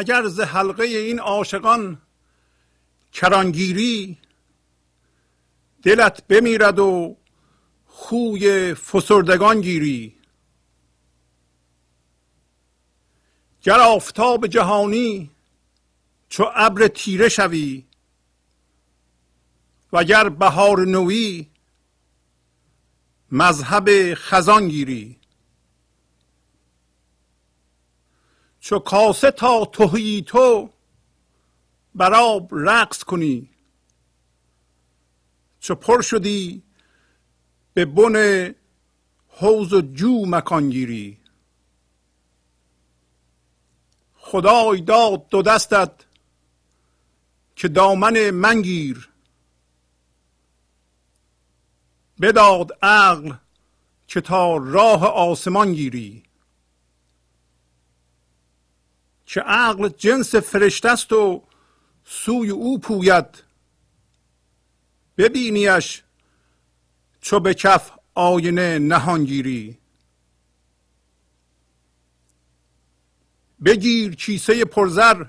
اگر ز حلقه این عاشقان کرانگیری دلت بمیرد و خوی فسردگان گیری. گر آفتاب جهانی چو ابر تیره شوی وگر بهار نوی مذهب خزان گیری. چو کاسه تا توهی تو بر آب رقص کنی. چو پر شدی به بن حوز و جو مکان گیری. خدای داد دو دستت که دامن من گیر. بداد عقل که تا راه آسمان گیری. که عقل جنس فرشته است و سوی او پوید. ببینیش چو به کف آینه نهانگیری بگیر کیسه پرزر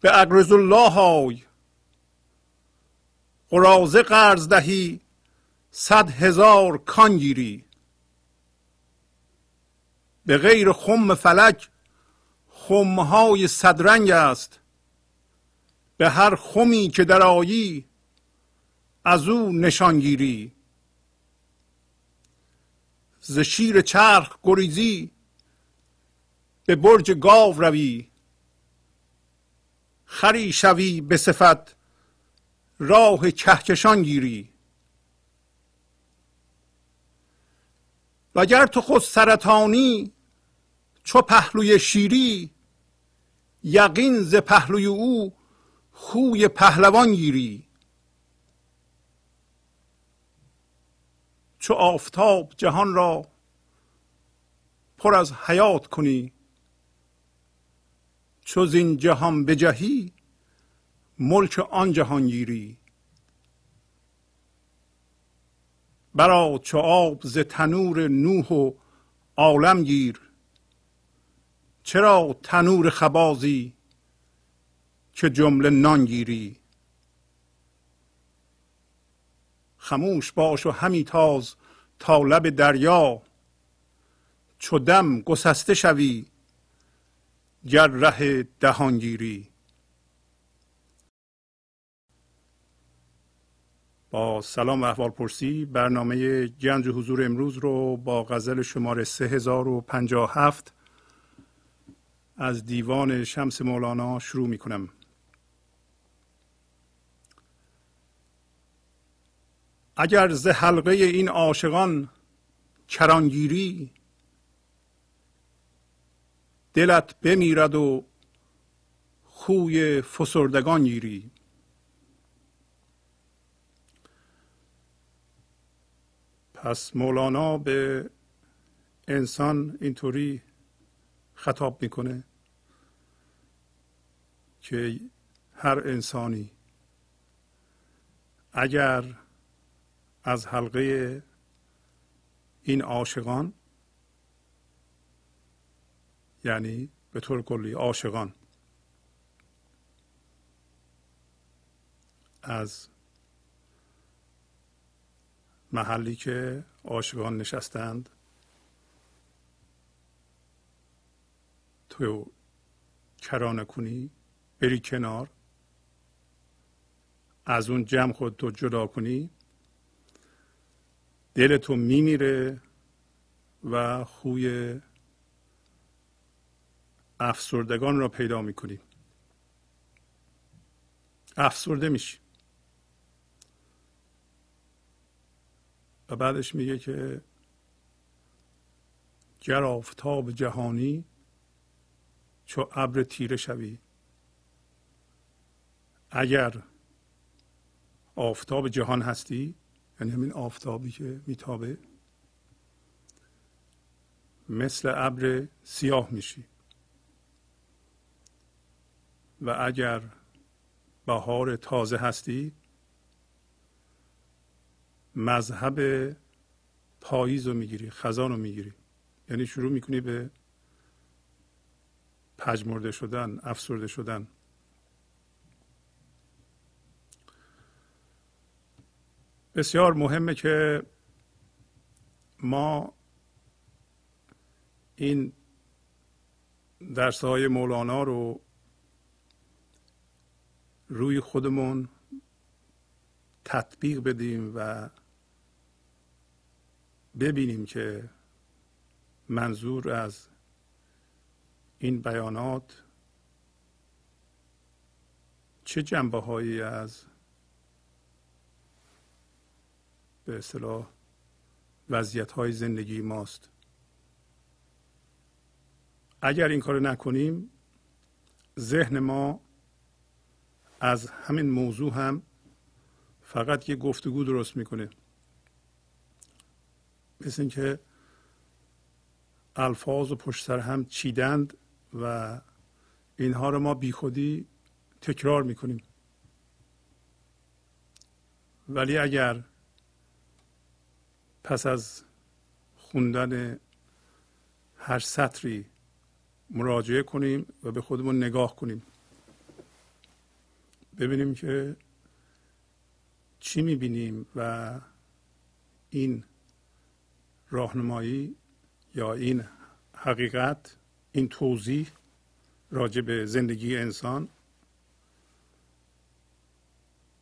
به اقرز الله های قرازه قرض دهی صد هزار کان گیری. به غیر خم فلک خمهای صدرنگ است. به هر خمی که در آیی از او نشانگیری ز شیر چرخ گریزی به برج گاو روی. خری شوی به صفت راه کهکشان گیری. وگر تو خود سرطانی چو پهلوی شیری یقین ز پهلوی او خوی پهلوان گیری. چو آفتاب جهان را پر از حیات کنی چو زین جهان بجهی ملک آن جهان گیری. برا چو آب ز تنور نوح و عالم گیر. چرا تنور خبازی که جمله نان گیری؟ خموش باش و همی تاز تا لب دریا چو دم گسسته شوی گر ره دهانگیری با سلام و احوال پرسی برنامه گنج حضور امروز رو با غزل شماره 3057 از دیوان شمس مولانا شروع می کنم اگر ز حلقه این عاشقان کرانگیری دلت بمیرد و خوی فسردگان گیری. پس مولانا به انسان اینطوری خطاب می‌کنه که هر انسانی اگر از حلقه این عاشقان یعنی به طور کلی عاشقان از محلی که عاشقان نشستند تو کرانه کنی بری کنار از اون جمع خود تو جدا کنی دل تو میمیره و خوی افسردگان را پیدا می‌کنی. افسرده میشی. و بعدش میگه که گر آفتاب جهانی چو ابر تیره شوی. اگر آفتاب جهان هستی یعنی همین آفتابی که میتابه مثل ابر سیاه میشی. و اگر بهار تازه هستی مذهب پاییز رو می‌گیری خزان رو می‌گیری. یعنی شروع می‌کنی به پژمرده شدن افسرده شدن. بسیار مهمه که ما این درس های مولانا رو روی خودمون تطبیق بدیم و ببینیم که منظور از این بیانات چه جنبه هایی از به اصطلاح وضعیت های زندگی ماست؟ اگر این کار نکنیم ذهن ما از همین موضوع هم فقط یه گفتگو درست می‌کنه. مثل اینکه الفاظ و پشت سر هم چیدند و اینها رو ما بیخودی تکرار می‌کنیم. ولی اگر پس از خوندن هر سطری مراجعه کنیم و به خودمون نگاه کنیم ببینیم که چی می‌بینیم و این راهنمایی یا این حقیقت این توضیح راجع به زندگی انسان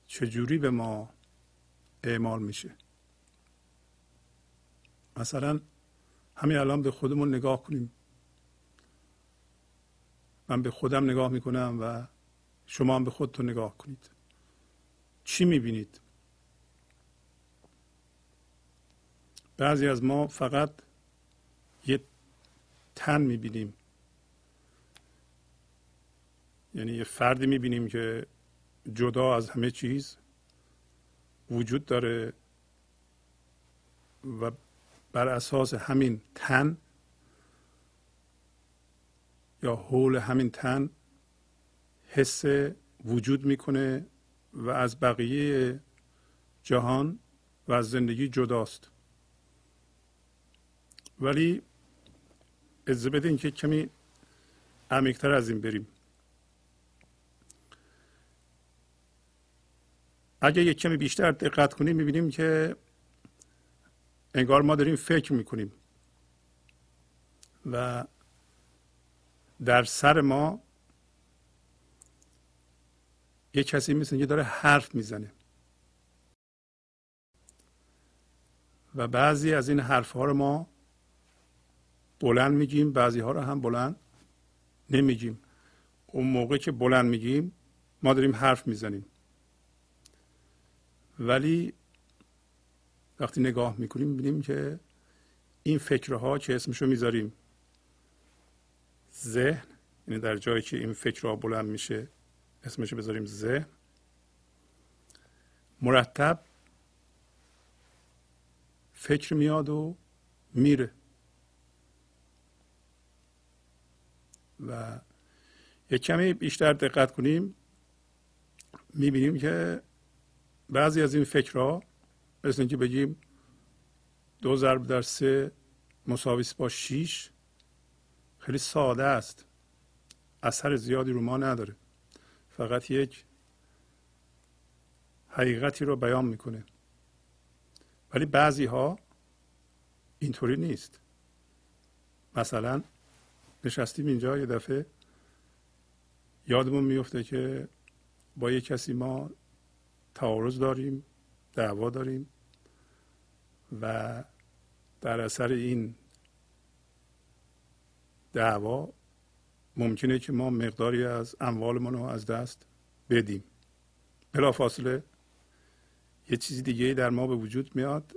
چجوری به ما اعمال میشه؟ مثلا همین الان به خودمون نگاه کنیم. من به خودم نگاه می‌کنم و شما هم به خودتون نگاه کنید. چی می‌بینید؟ بعضی از ما فقط یه تن می‌بینیم. یعنی یه فردی می‌بینیم که جدا از همه چیز وجود داره و بر اساس همین تن یا حول همین تن حس وجود می‌کنه و از بقیه جهان و از زندگی جداست. ولی اجازه بدین که کمی عمیقتر از این بریم. اگه یک کمی بیشتر دقت کنیم می‌بینیم که انگار ما داریم فکر می‌کنیم. و در سر ما یه کسی مثل که داره حرف می‌زنه. و بعضی از این حرف ها رو ما بلند میگیم بعضی ها رو هم بلند نمیگیم. اون موقع که بلند میگیم ما داریم حرف می‌زنیم. ولی وقتی نگاه می‌کنیم می‌بینیم که این فکرها که اسمشو می‌ذاریم. ذهن یعنی در جایی که این فکرها بلند میشه اسمشو بذاریم ذهن. مرتب فکر میاد و میره. و یک کمی بیشتر دقت کنیم می‌بینیم که بعضی از این فکرها مثل اینکه بگیم دو ضرب در سه مساوی با شیش خیلی ساده است. اثر زیادی رو ما نداره. فقط یک حقیقتی رو بیان می‌کنه. ولی بعضی ها اینطوری نیست. مثلا نشستیم اینجا یه دفعه یادمون میفته که با یه کسی ما تعارض داریم دعوا داریم و در اثر این دعوا ممکنه که ما مقداری از اموالمون رو از دست بدیم. فاصله یه چیز دیگه در ما به وجود میاد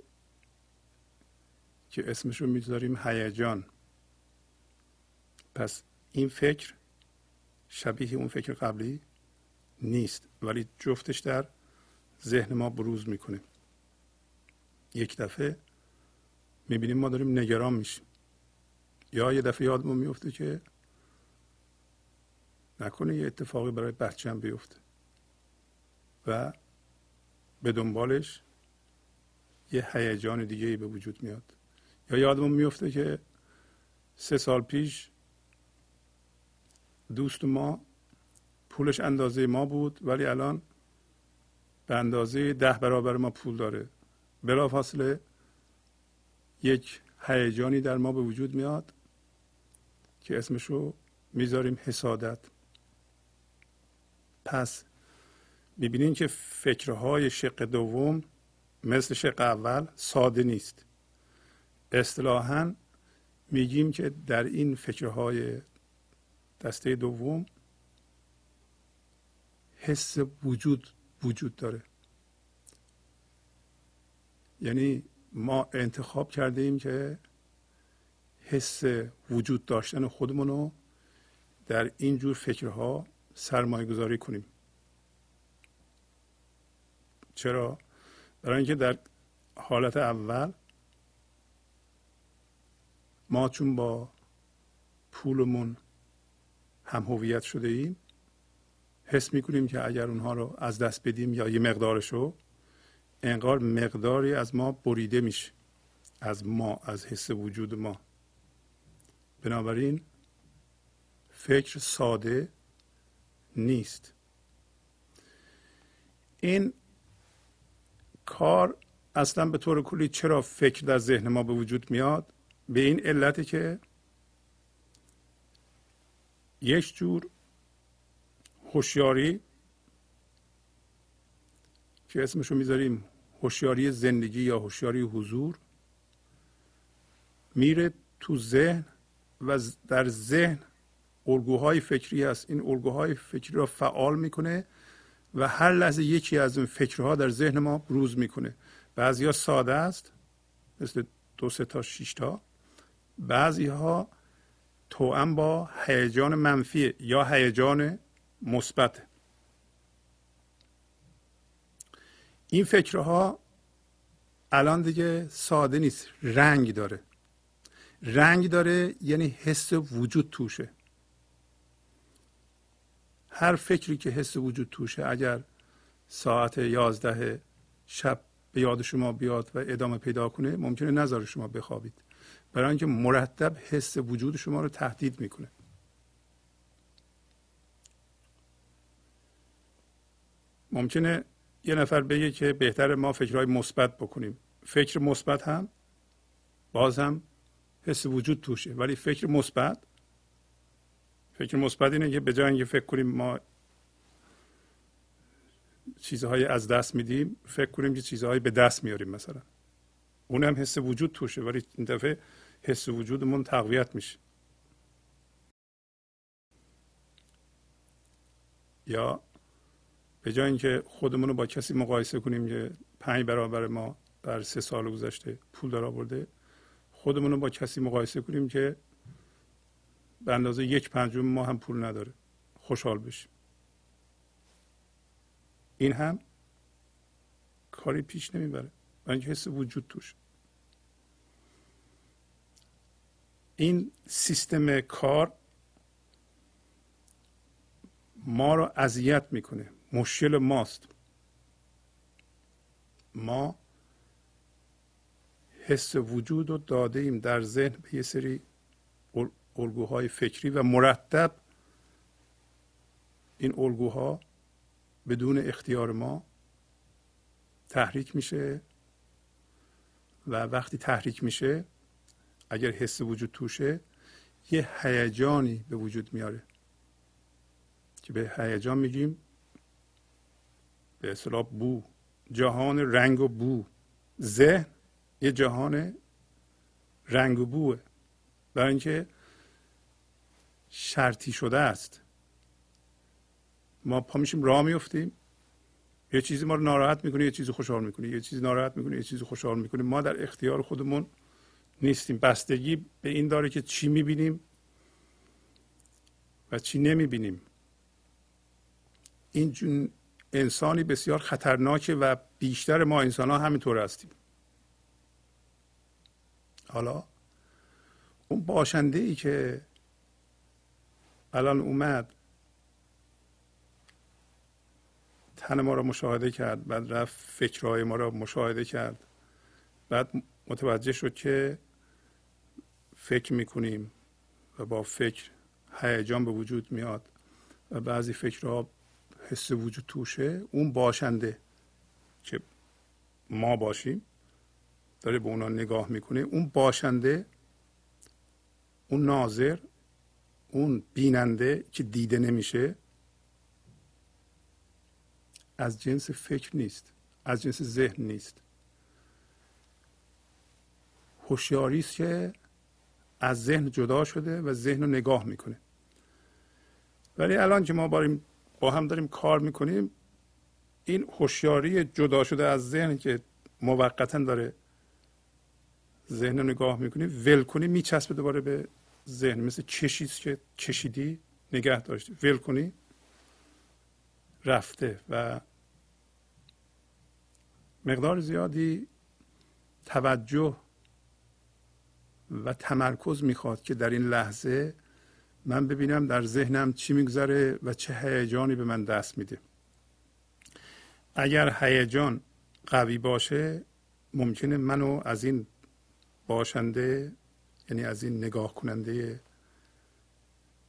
که اسمش رو می‌ذاریم هیجان. پس این فکر شبیه اون فکر قبلی نیست ولی جفتش در ذهن ما بروز می‌کنه. یک دفعه می‌بینیم ما داریم نگران میشیم. یا یه دفعه یادمون میفته که نکنه یه اتفاقی برای بچم بیفته. و به دنبالش یه هیجان دیگه ای به وجود میاد. یا یادمون میفته که سه سال پیش دوست ما پولش اندازه ما بود ولی الان به اندازه ده برابر ما پول داره. بلافاصله یک هیجانی در ما به وجود میاد که اسمشو می‌ذاریم حسادت. پس می‌بینین که فکرهای شق دوم مثل شق اول ساده نیست. اصطلاحا میگیم که در این فکرهای دسته دوم حس وجود وجود داره یعنی ما انتخاب کرده ایم که حس وجود داشتن خودمون رو در این جور فکرها سرمایه گذاری کنیم چرا؟ برای اینکه در حالت اول ما چون با پولمون هم هویت شده ایم حس می‌کنیم که اگر اونها رو از دست بدیم یا یه مقدارش رو انگار مقداری از ما بریده میشه. از ما از حس وجود ما. بنابراین فکر ساده نیست. این کار اصلا به طور کلی چرا فکر در ذهن ما به وجود میاد؟ به این علته که یک جور هوشیاری که اسمشو می‌ذاریم هوشیاری زندگی یا هوشیاری حضور میره تو ذهن و در ذهن الگوهای فکری هست. این الگوهای فکری را فعال می‌کنه و هر لحظه یکی از این فکرها در ذهن ما بروز می‌کنه. بعضی ها ساده است مثل دو سه تا شش تا. بعضی ها توأم با هیجان منفی یا هیجان مثبت این فکرها الان دیگه ساده نیست رنگ داره. رنگ داره یعنی حس وجود توشه. هر فکری که حس وجود توشه اگر ساعت یازده شب به یاد شما بیاد و ادامه پیدا کنه ممکنه نظر شما بخوابید. برای اینکه مرتب حس وجود شما رو تهدید می‌کنه. ممکنه یه نفر بگه که بهتر ما فکرهای مثبت بکنیم. فکر مثبت هم باز هم حس وجود توشه. ولی فکر مثبت فکر مثبت اینه که به جای اینکه فکر کنیم ما چیزهایی از دست میدیم فکر کنیم که چیزهایی به دست میاریم مثلا. اون هم حس وجود توشه ولی این دفعه حس وجودمون تقویت میشه. یا به جای اینکه خودمون رو با کسی مقایسه کنیم که پنج برابر ما در سه سال گذشته پول در آورده خودمون رو با کسی مقایسه کنیم که به اندازه یک پنجم ما هم پول نداره. خوشحال بشیم. این هم کاری پیش نمی‌بره. و اینکه حس وجود توش. این سیستم کار ما رو اذیت می‌کنه. مشکل ماست. ما حس وجود رو داده ایم در ذهن به یه سری الگوهای فکری و مرتب. این الگوها بدون اختیار ما تحریک میشه و وقتی تحریک میشه اگر حس وجود توشه یه هیجانی به وجود میاره. که به هیجان میگیم به اصطلاح بو جهان رنگ و بو. ذهن یه جهان رنگ و بوه. برای اینکه شرطی شده است. ما پا میشیم راه میفتیم یه چیزی ما رو ناراحت می‌کنه یه چیزی خوشحال می‌کنه یه چیزی ناراحت می‌کنه یه چیزی خوشحال می‌کنه ما در اختیار خودمون نیستیم. بستگی به این داره که چی می‌بینیم و چی نمی‌بینیم. این انسانی بسیار خطرناکه و بیشتر ما انسان ها همینطور هستیم. حالا اون باشنده ای که الان اومد تن ما را مشاهده کرد بعد رفت فکرهای ما را مشاهده کرد. بعد متوجه شد که فکر می‌کنیم و با فکر هیجان به وجود میاد و بعضی فکرها حس وجود توشه. اون باشنده که ما باشیم داره به اونا نگاه می‌کنه. اون باشنده اون ناظر اون بیننده که دیده نمیشه از جنس فکر نیست از جنس ذهن نیست. هوشیاری است که از ذهن جدا شده و ذهن رو نگاه می‌کنه. ولی الان که ما هم داریم کار می‌کنیم. این هوشیاری جدا شده از ذهن که موقتا داره ذهن رو نگاه می‌کنی ول کنی میچسبه دوباره به ذهن. مثل چشی که چشیدی نگه داشتی. ول کنی رفته و مقدار زیادی توجه و تمرکز می‌خواد که در این لحظه من ببینم در ذهنم چی میگذره و چه هیجانی به من دست میده. اگر هیجان قوی باشه ممکنه منو از این باشنده یعنی از این نگاه کننده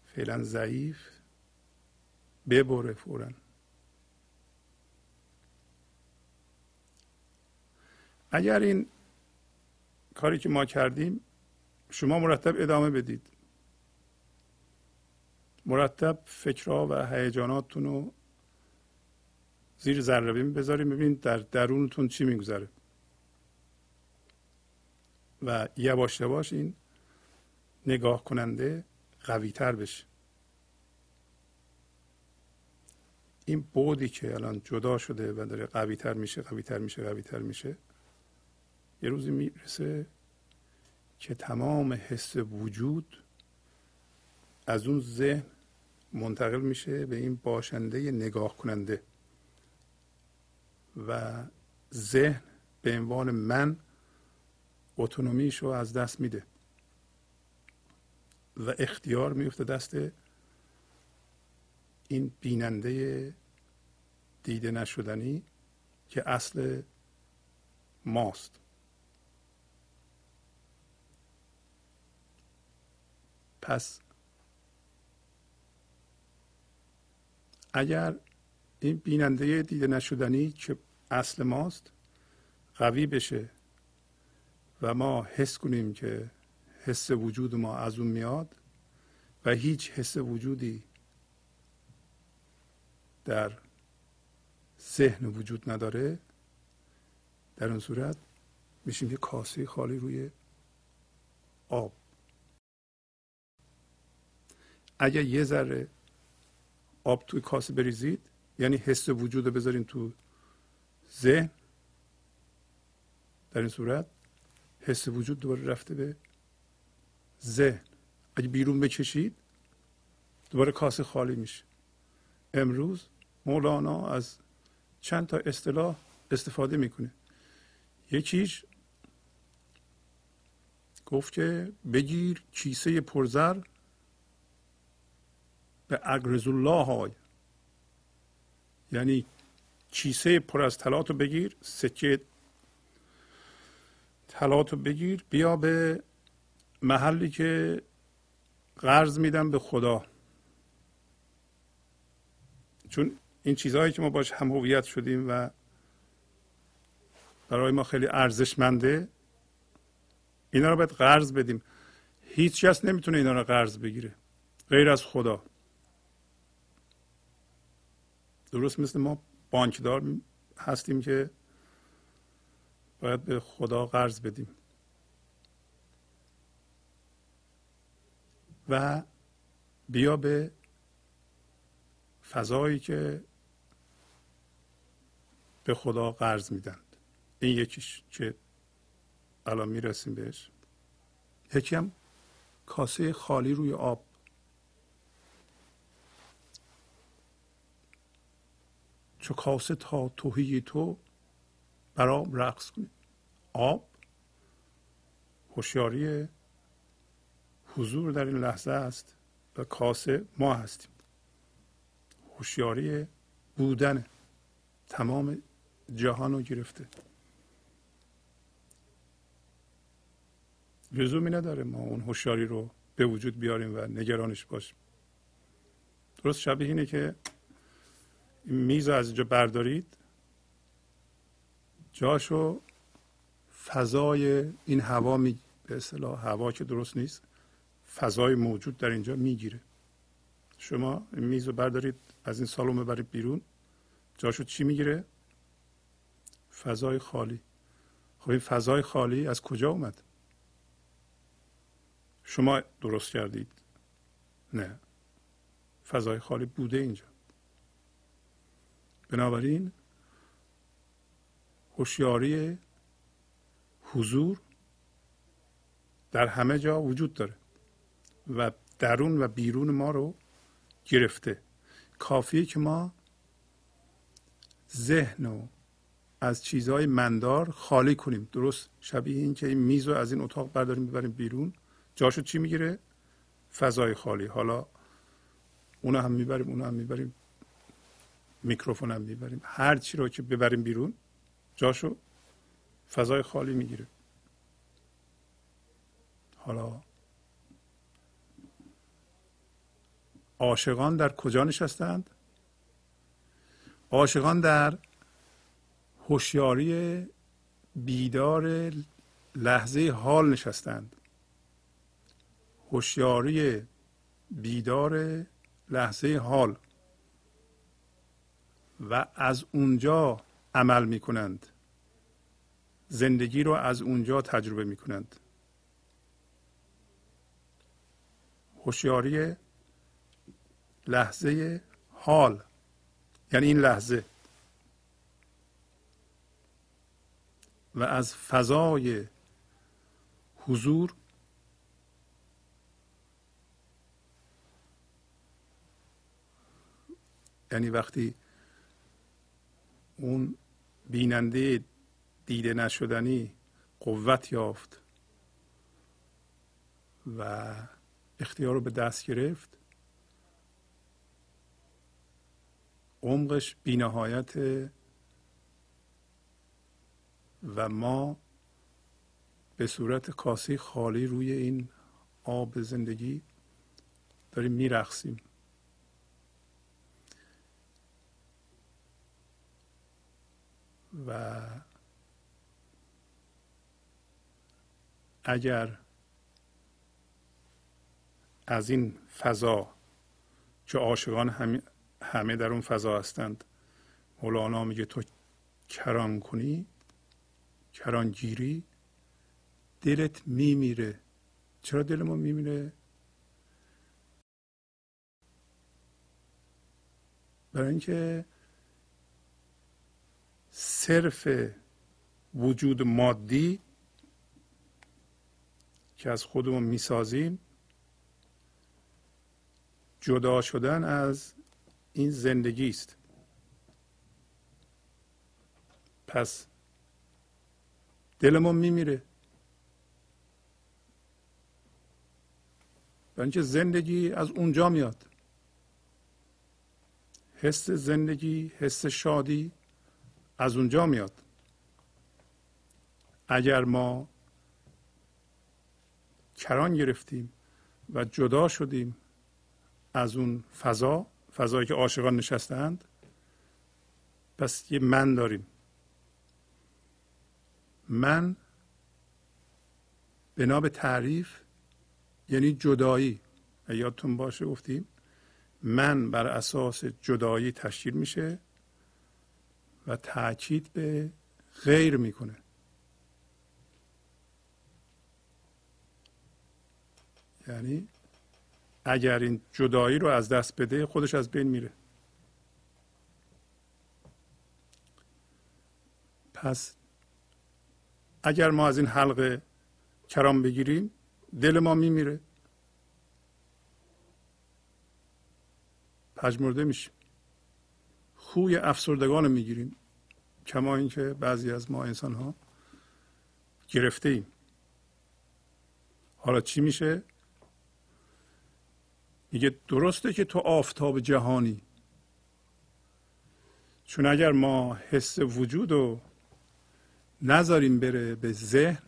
فعلا ضعیف ببره فورا. اگر این کاری که ما کردیم شما مرتب ادامه بدید. مرتب فکرها و هیجاناتتون رو زیر ذره بذاریم. ببینید در درونتون چی میگذره. و یواش یواش این نگاه کننده قوی تر بشه. این بودی که الان جدا شده و داره قوی تر میشه قوی تر میشه قوی تر میشه یه روزی می‌رسه که تمام حس وجود از اون ذهن منتقل میشه به این باشنده نگاه کننده و ذهن به عنوان من اتونومیش رو از دست میده. و اختیار میفته دست این بیننده دیده نشدنی که اصل ماست. پس اگر این بیننده دیده نشدنی که اصل ماست؟ قوی بشه و ما حس کنیم که حس وجود ما از اون میاد و هیچ حس وجودی در ذهن وجود نداره در اون صورت میشیم یه کاسه خالی روی آب. اگر یه ذره آب توی کاسه بریزید. یعنی حس وجود رو بذارین تو ذهن. در این صورت حس وجود دوباره رفته به ذهن. اگه بیرون بکشید دوباره کاسه خالی میشه. امروز مولانا از چند تا اصطلاح استفاده می‌کنه. یکیش گفت که بگیر کیسه پرزر به اگرز الله های. یعنی کیسه پر از طلات رو بگیر سکه طلات رو بگیر بیا به محلی که قرض میدم به خدا. چون این چیزهایی که ما باش هم هویت شدیم و برای ما خیلی ارزشمنده اینا رو باید قرض بدیم. هیچ کس نمی‌تونه اینا رو قرض بگیره. غیر از خدا. درست مثل ما بانکدار هستیم که باید به خدا قرض بدیم. و بیا به فضایی که به خدا قرض میدند این یکیش که الان می‌رسیم بهش. یکی هم کاسه خالی روی آب. چو کاسه تا توهی تو برام رقص کنید آب هوشیاری حضور در این لحظه است و کاسه ما هستیم. هوشیاری بودن تمام جهان رو گرفته. لزومی نداره ما اون هوشیاری رو به وجود بیاریم و نگرانش باشیم. درست شبیه اینه که این میز از اینجا بردارید. جاشو فضای این هوا می به اصطلاح هوا که درست نیست فضای موجود در اینجا می‌گیره. شما این میز رو بردارید از این سالن ببرید بیرون. جاشو چی می‌گیره؟ فضای خالی. خب این فضای خالی از کجا اومد؟ شما درست کردید. نه. فضای خالی بوده اینجا. بنابراین هوشیاری حضور در همه جا وجود داره و درون و بیرون ما رو گرفته. کافیه که ما ذهن و از چیزهای مندار خالی کنیم. درست شبیه این که این میز رو از این اتاق برداریم ببریم بیرون. جاشو چی می‌گیره؟ فضای خالی. حالا اونو هم می‌بریم اونو هم می‌بریم. میکروفون هم می‌بریم. هر چی رو که ببریم بیرون جاشو فضای خالی می‌گیره. حالا عاشقان در کجا نشستند؟ عاشقان در هوشیاری بیدار لحظه حال نشستند. هوشیاری بیدار لحظه حال. و از اونجا عمل می کنند زندگی رو از اونجا تجربه می کنند هوشیاری لحظه حال یعنی این لحظه. و از فضای حضور یعنی وقتی اون بیننده دیده نشدنی قوت یافت و اختیار رو به دست گرفت. عمقش بینهایت و ما به صورت کاسه خالی روی این آب زندگی داریم میرقصیم. و اگر از این فضا که عاشقان همه, همه در اون فضا هستند مولانا میگه تو کران کنی کران گیری دلت میمیره. چرا دل ما میمیره؟ برای اینکه صرف وجود مادی که از خودمون می‌سازیم جدا شدن از این زندگی است. پس دلمون میمیره. اینکه زندگی از اونجا میاد. حس زندگی حس شادی. از اونجا میاد. اگر ما کران گرفتیم و جدا شدیم از اون فضا فضایی که عاشقان نشستند پس یه من داریم. من بنا به تعریف یعنی جدایی. یادتون باشه گفتیم من بر اساس جدایی تشکیل میشه. و تاکید به غیر می‌کنه. یعنی اگر این جدایی رو از دست بده خودش از بین میره. پس اگر ما از این حلقه کرام بگیریم دل ما میمیره. پژمرده میشیم. خوی افسردگان رو می‌گیریم. کما اینکه بعضی از ما انسان ها گرفته ایم حالا چی میشه؟ میگه درسته که تو آفتاب جهانی. چون اگر ما حس وجود رو نذاریم بره به ذهن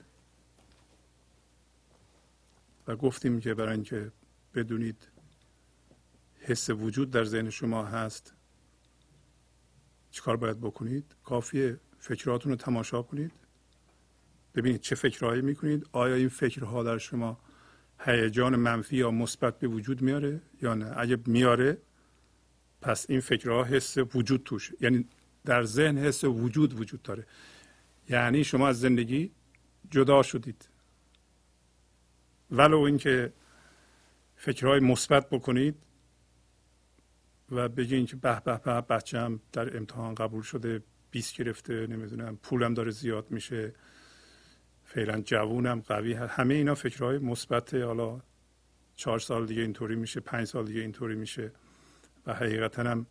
و گفتیم که برای اینکه بدونید حس وجود در ذهن شما هست چیکار باید بکنید؟ کافیه فکراتون رو تماشا کنید. ببینید چه فکرهایی می‌کنید. آیا این فکرها در شما هیجان منفی یا مثبت به وجود میاره یا نه؟ اگه میاره پس این فکرها حس وجود توش. یعنی در ذهن حس وجود وجود داره. یعنی شما از زندگی جدا شدید. ولو اینکه فکرهای مثبت بکنید و بگین که به به به بچم در امتحان قبول شده 20 گرفته نمی‌دونم پولم داره زیاد میشه. فعلا جوونم قوی همه اینا فکرهای مثبت حالا چهار سال دیگه اینطوری میشه پنج سال دیگه اینطوری میشه و حقیقتا هم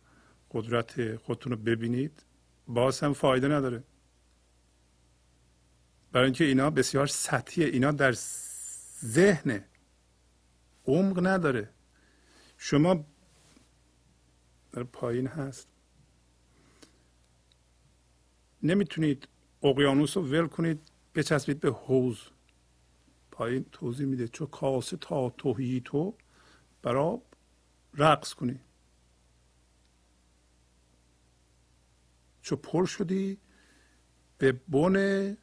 قدرت خودتون رو ببینید. باز هم فایده نداره. برای اینکه اینا بسیار سطحیه. اینا در ذهن عمق نداره. شما در پایین هست. نمی‌تونید اقیانوس رو ول کنید بچسبید به حوز پایین توضیح میده چون کاسه تا توهی تو برا رقص کنی. چو پر شدی به بن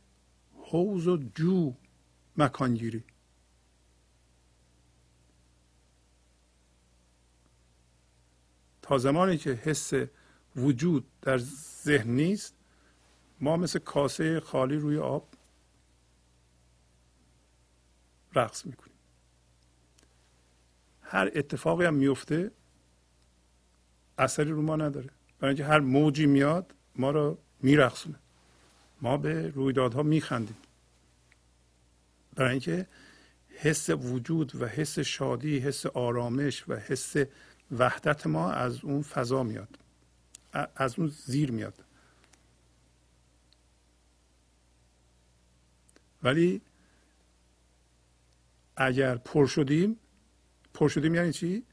حوز و جو مکان گیری. تا زمانی که حس وجود در ذهن نیست ما مثل کاسه خالی روی آب رقص می‌کنیم. هر اتفاقی هم میفته اثری رو ما نداره. برای اینکه هر موجی میاد ما رو میرقصونه. ما به رویدادها میخندیم. برای اینکه حس وجود و حس شادی حس آرامش و حس وحدت ما از اون فضا میاد. از اون زیر میاد. ولی اگر پر شدیم پر شدیم یعنی چی؟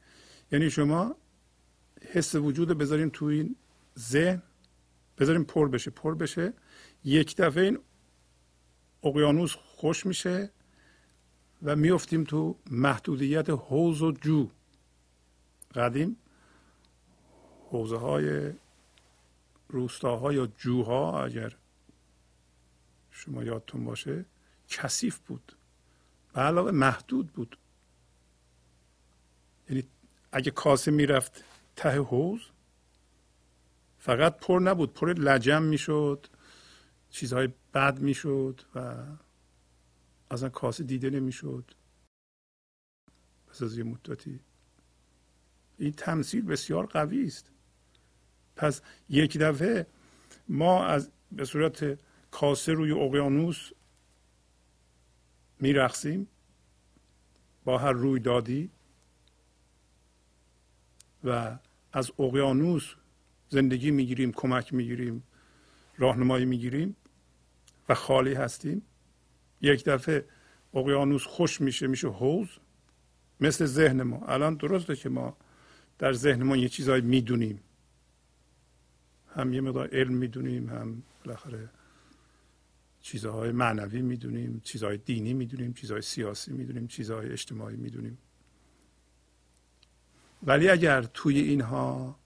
یعنی شما حس وجود بذاریم تو این ذهن بذاریم پر بشه. پر بشه. یک دفعه این اقیانوس خوش میشه و میفتیم تو محدودیت حوز و جو. قدیم حوزه های روستاها یا جوها اگر شما یادتون باشه کثیف بود. به علاوه محدود بود. یعنی اگه کاسه می‌رفت ته حوز فقط پر نبود. پر لجم می‌شد چیزهای بد می‌شد و اصلا کاسه دیده نمی‌شد. پس از یه مدتی این تمثیل بسیار قوی است. پس یک دفعه ما از به صورت کاسه روی اقیانوس میرقصیم. با هر رویدادی و از اقیانوس زندگی می‌گیریم کمک می‌گیریم راهنمایی می‌گیریم و خالی هستیم. یک دفعه اقیانوس خوش میشه میشه حوز مثل ذهن ما. الان درسته که ما در ما یه چیزایی می‌دونیم. هم یه مقدار علم می‌دونیم هم بالاخره چیزهای معنوی می‌دونیم چیزهای دینی می‌دونیم چیزهای سیاسی می‌دونیم چیزهای اجتماعی می‌دونیم. ولی اگر توی اینها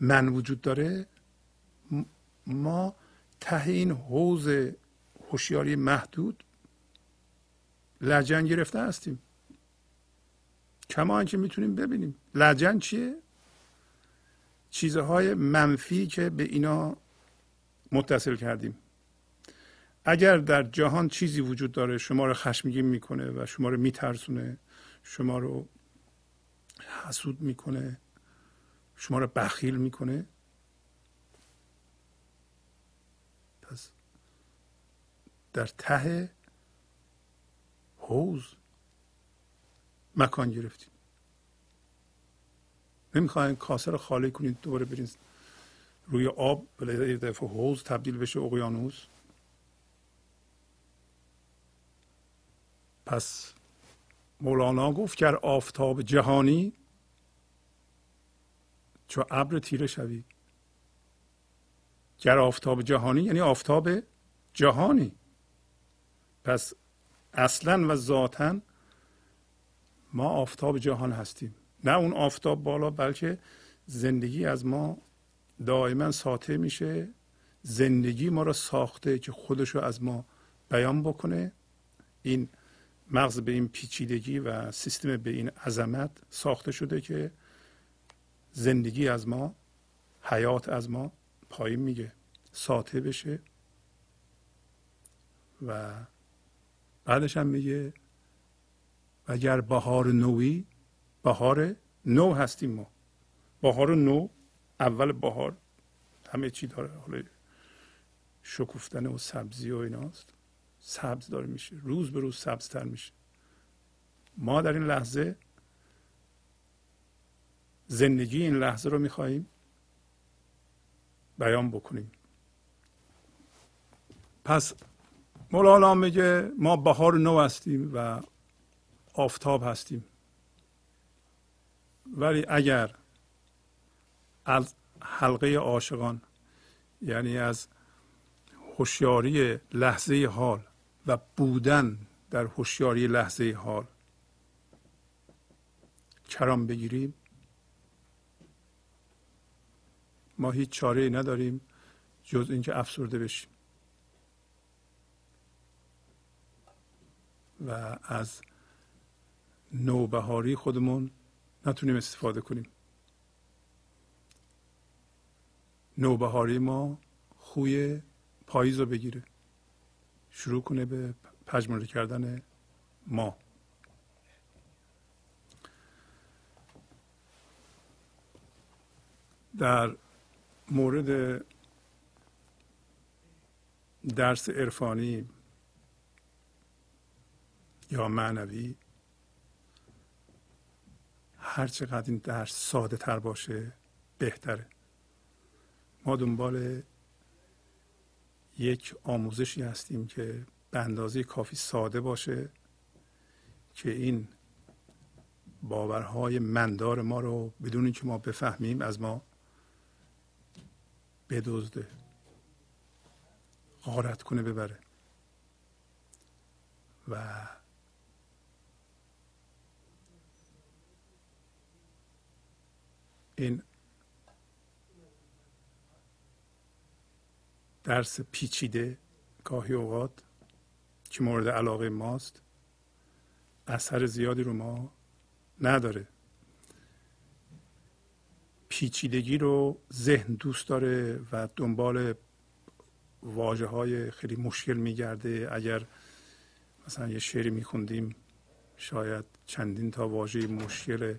من وجود داره ما ته این حوز هوشیاری محدود لجن گرفته هستیم. کما که می‌تونیم ببینیم. لجن چیه؟ چیزهای منفی که به اینا متصل کردیم. اگر در جهان چیزی وجود داره شما رو خشمگین می‌کنه و شما رو میترسونه شما رو حسود می‌کنه شما رو بخیل می‌کنه پس در ته حوز مکان گرفتیم. نمی‌خواین کاسه رو خالی کنید دوباره برین روی آب یه دفعه حوز تبدیل بشه اقیانوس. پس مولانا گفت گر آفتاب جهانی چو ابر تیره شوی. گر آفتاب جهانی یعنی آفتاب جهانی. پس اصلا و ذاتا ما آفتاب جهان هستیم. نه اون آفتاب بالا بلکه زندگی از ما دائما ساطع میشه. زندگی ما را ساخته که خودش رو از ما بیان بکنه. این مغز به این پیچیدگی و سیستم به این عظمت ساخته شده که زندگی از ما حیات از ما پایین میگه ساطع بشه. و بعدش هم میگه اگر بهار نوی بهار نو هستیم ما. بهار نو اول بهار همه چی داره. حالا شکوفتن و سبزی و ایناست. سبز داره میشه. روز به روز سبزتر میشه. ما در این لحظه زندگی این لحظه رو می‌خواهیم بیان بکنیم. پس مولانا میگه ما بهار نو هستیم و آفتاب هستیم. ولی اگر از حلقه عاشقان یعنی از هوشیاری لحظه حال و بودن در هوشیاری لحظه حال کرام بگیریم ما هیچ چاره نداریم جز اینکه افسرده بشیم. و از نوبهاری خودمون نتونیم استفاده کنیم. نوبهاری ما خوی پاییز رو بگیره. شروع کنه به پژمرده کردن ما. در مورد درس عرفانی یا معنوی هر چقدر این درس ساده تر باشه بهتره. ما دنبال یک آموزشی هستیم که به اندازه کافی ساده باشه که این باورهای مندار ما رو بدون اینکه ما بفهمیم از ما بدزده غارت کنه ببره. و این درس پیچیده گاهی اوقات که مورد علاقه ماست اثر زیادی رو ما نداره. پیچیدگی رو ذهن دوست داره و دنبال واجه های خیلی مشکل میگرده. اگر مثلا یه شعری میخوندیم شاید چندین تا واژه مشکل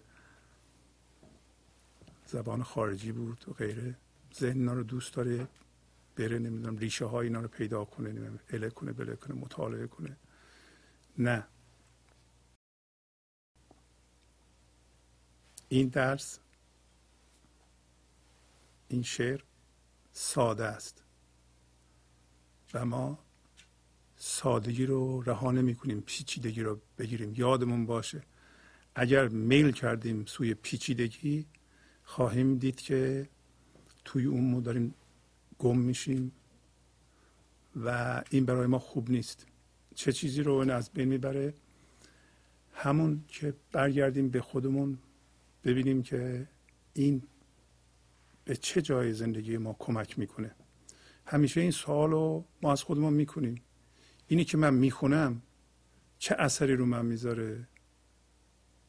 زبان خارجی بود و غیره. ذهن اینا رو دوست داره بره نمی‌دونم ریشه های اینا رو پیدا کنه نمی‌دونم اله کنه بله کنه مطالعه کنه. نه. این درس این شعر ساده است. و ما سادگی رو رها نمی کنیم پیچیدگی رو بگیریم. یادمون باشه اگر میل کردیم سوی پیچیدگی خواهیم دید که توی اون ما داریم گم میشیم و این برای ما خوب نیست. چه چیزی رو این از بین می‌بره؟ همون که برگردیم به خودمون ببینیم که این به چه جای زندگی ما کمک می‌کنه. همیشه این سوال رو ما از خودمون می‌کنیم. اینی که من می‌خونم چه اثری رو من می‌ذاره؟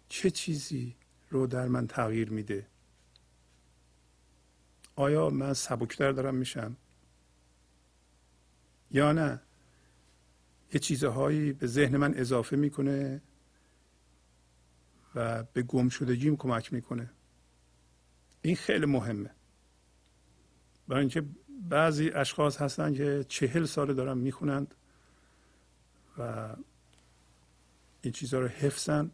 چه چیزی رو در من تغییر میده؟ آیا من سبکتر دارم میشم؟ یا نه؟ یه چیزهایی به ذهن من اضافه می‌کنه و به گم شدگیم کمک می‌کنه. این خیلی مهمه. برای اینکه بعضی اشخاص هستن که چهل ساله دارن می‌خونند و این چیزها رو حفظن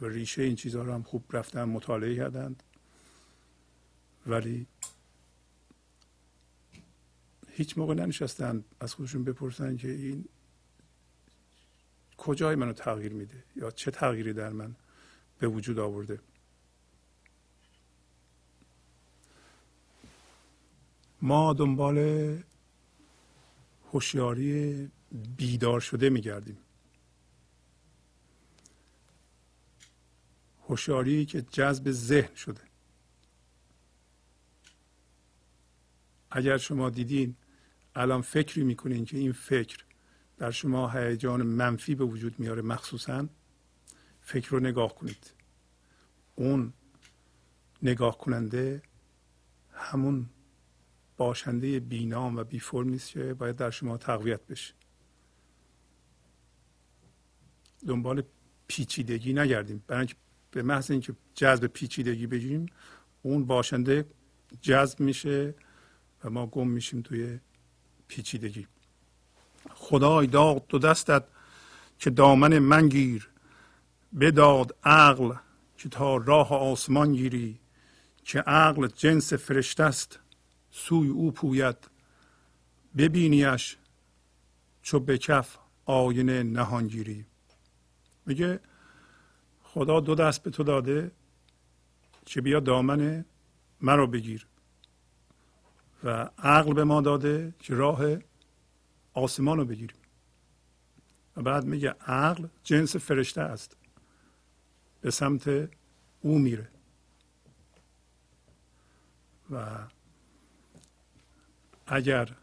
و ریشه این چیزها رو هم خوب رفتن مطالعه کردند. ولی هیچ موقع ننشستن از خودشون بپرسن که این کجای منو تغییر میده یا چه تغییری در من به وجود آورده. ما دنبال هوشیاری بیدار شده میگردیم. هوشیاری که جذب ذهن شده. اگر شما دیدین الان فکری می‌کنین که این فکر در شما هیجان منفی به وجود میاره مخصوصا فکر رو نگاه کنید. اون نگاه کننده همون باشنده بینام و بی فرمی است که باید در شما تقویت بشه. دنبال پیچیدگی نگردیم. برای اینکه به محض اینکه جذب پیچیدگی بگیریم اون باشنده جذب میشه و ما گم میشیم توی پیچیدگی. خدای داد دو دستت که دامن من گیر. بداد عقل که تا راه آسمان گیری. که عقل جنس فرشته است سوی او پوید. ببینیش چو به کف آینه نهانگیری میگه خدا دو دست به تو داده که بیا دامن مرا بگیر. و عقل به ما داده که راه آسمان رو بگیریم. و بعد میگه عقل جنس فرشته است. به سمت او میره. و اگر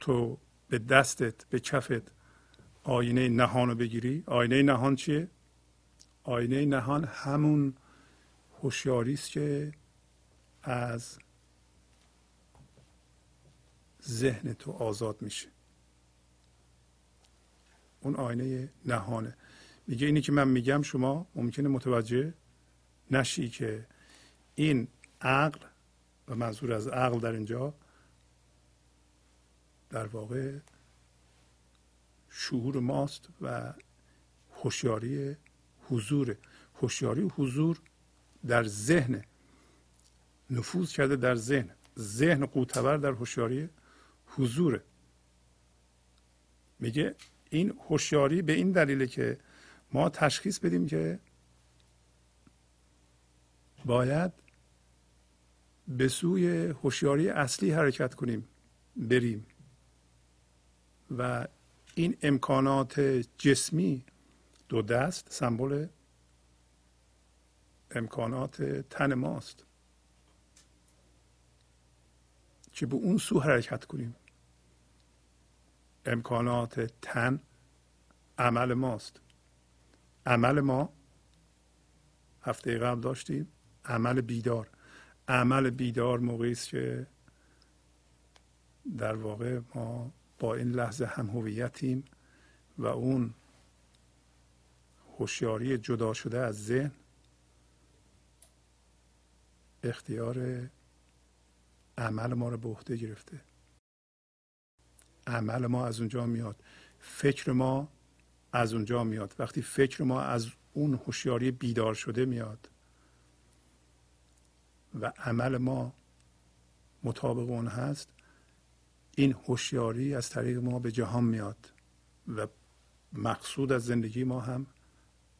تو به دستت به کفت آینه نهان رو بگیری آینه نهان چیه؟ آینه نهان همون هوشیاری است که از ذهن تو آزاد میشه. اون آینه نهانه. میگه اینی که من میگم شما ممکنه متوجه نشی که این عقل و منظور از عقل در اینجا در واقع شعور ماست و هوشیاری حضور هوشیاری حضور در ذهن نفوذ کرده در ذهن. ذهن قوتور در هوشیاری حضوره. میگه این هوشیاری به این دلیله که ما تشخیص بدیم که باید به سوی هوشیاری اصلی حرکت کنیم بریم. و این امکانات جسمی دو دست سمبل امکانات تن ماست. که به اون سو حرکت کنیم. امکانات تن عمل ماست. عمل ما هفته قبل داشتیم. عمل بیدار. عمل بیدار موقعی است که در واقع ما با این لحظه هم هویتیم و اون هوشیاری جدا شده از ذهن اختیار عمل ما رو به عهده گرفته. عمل ما از اونجا میاد. فکر ما از اونجا میاد. وقتی فکر ما از اون هوشیاری بیدار شده میاد و عمل ما مطابق اون هست این هوشیاری از طریق ما به جهان میاد و مقصود از زندگی ما هم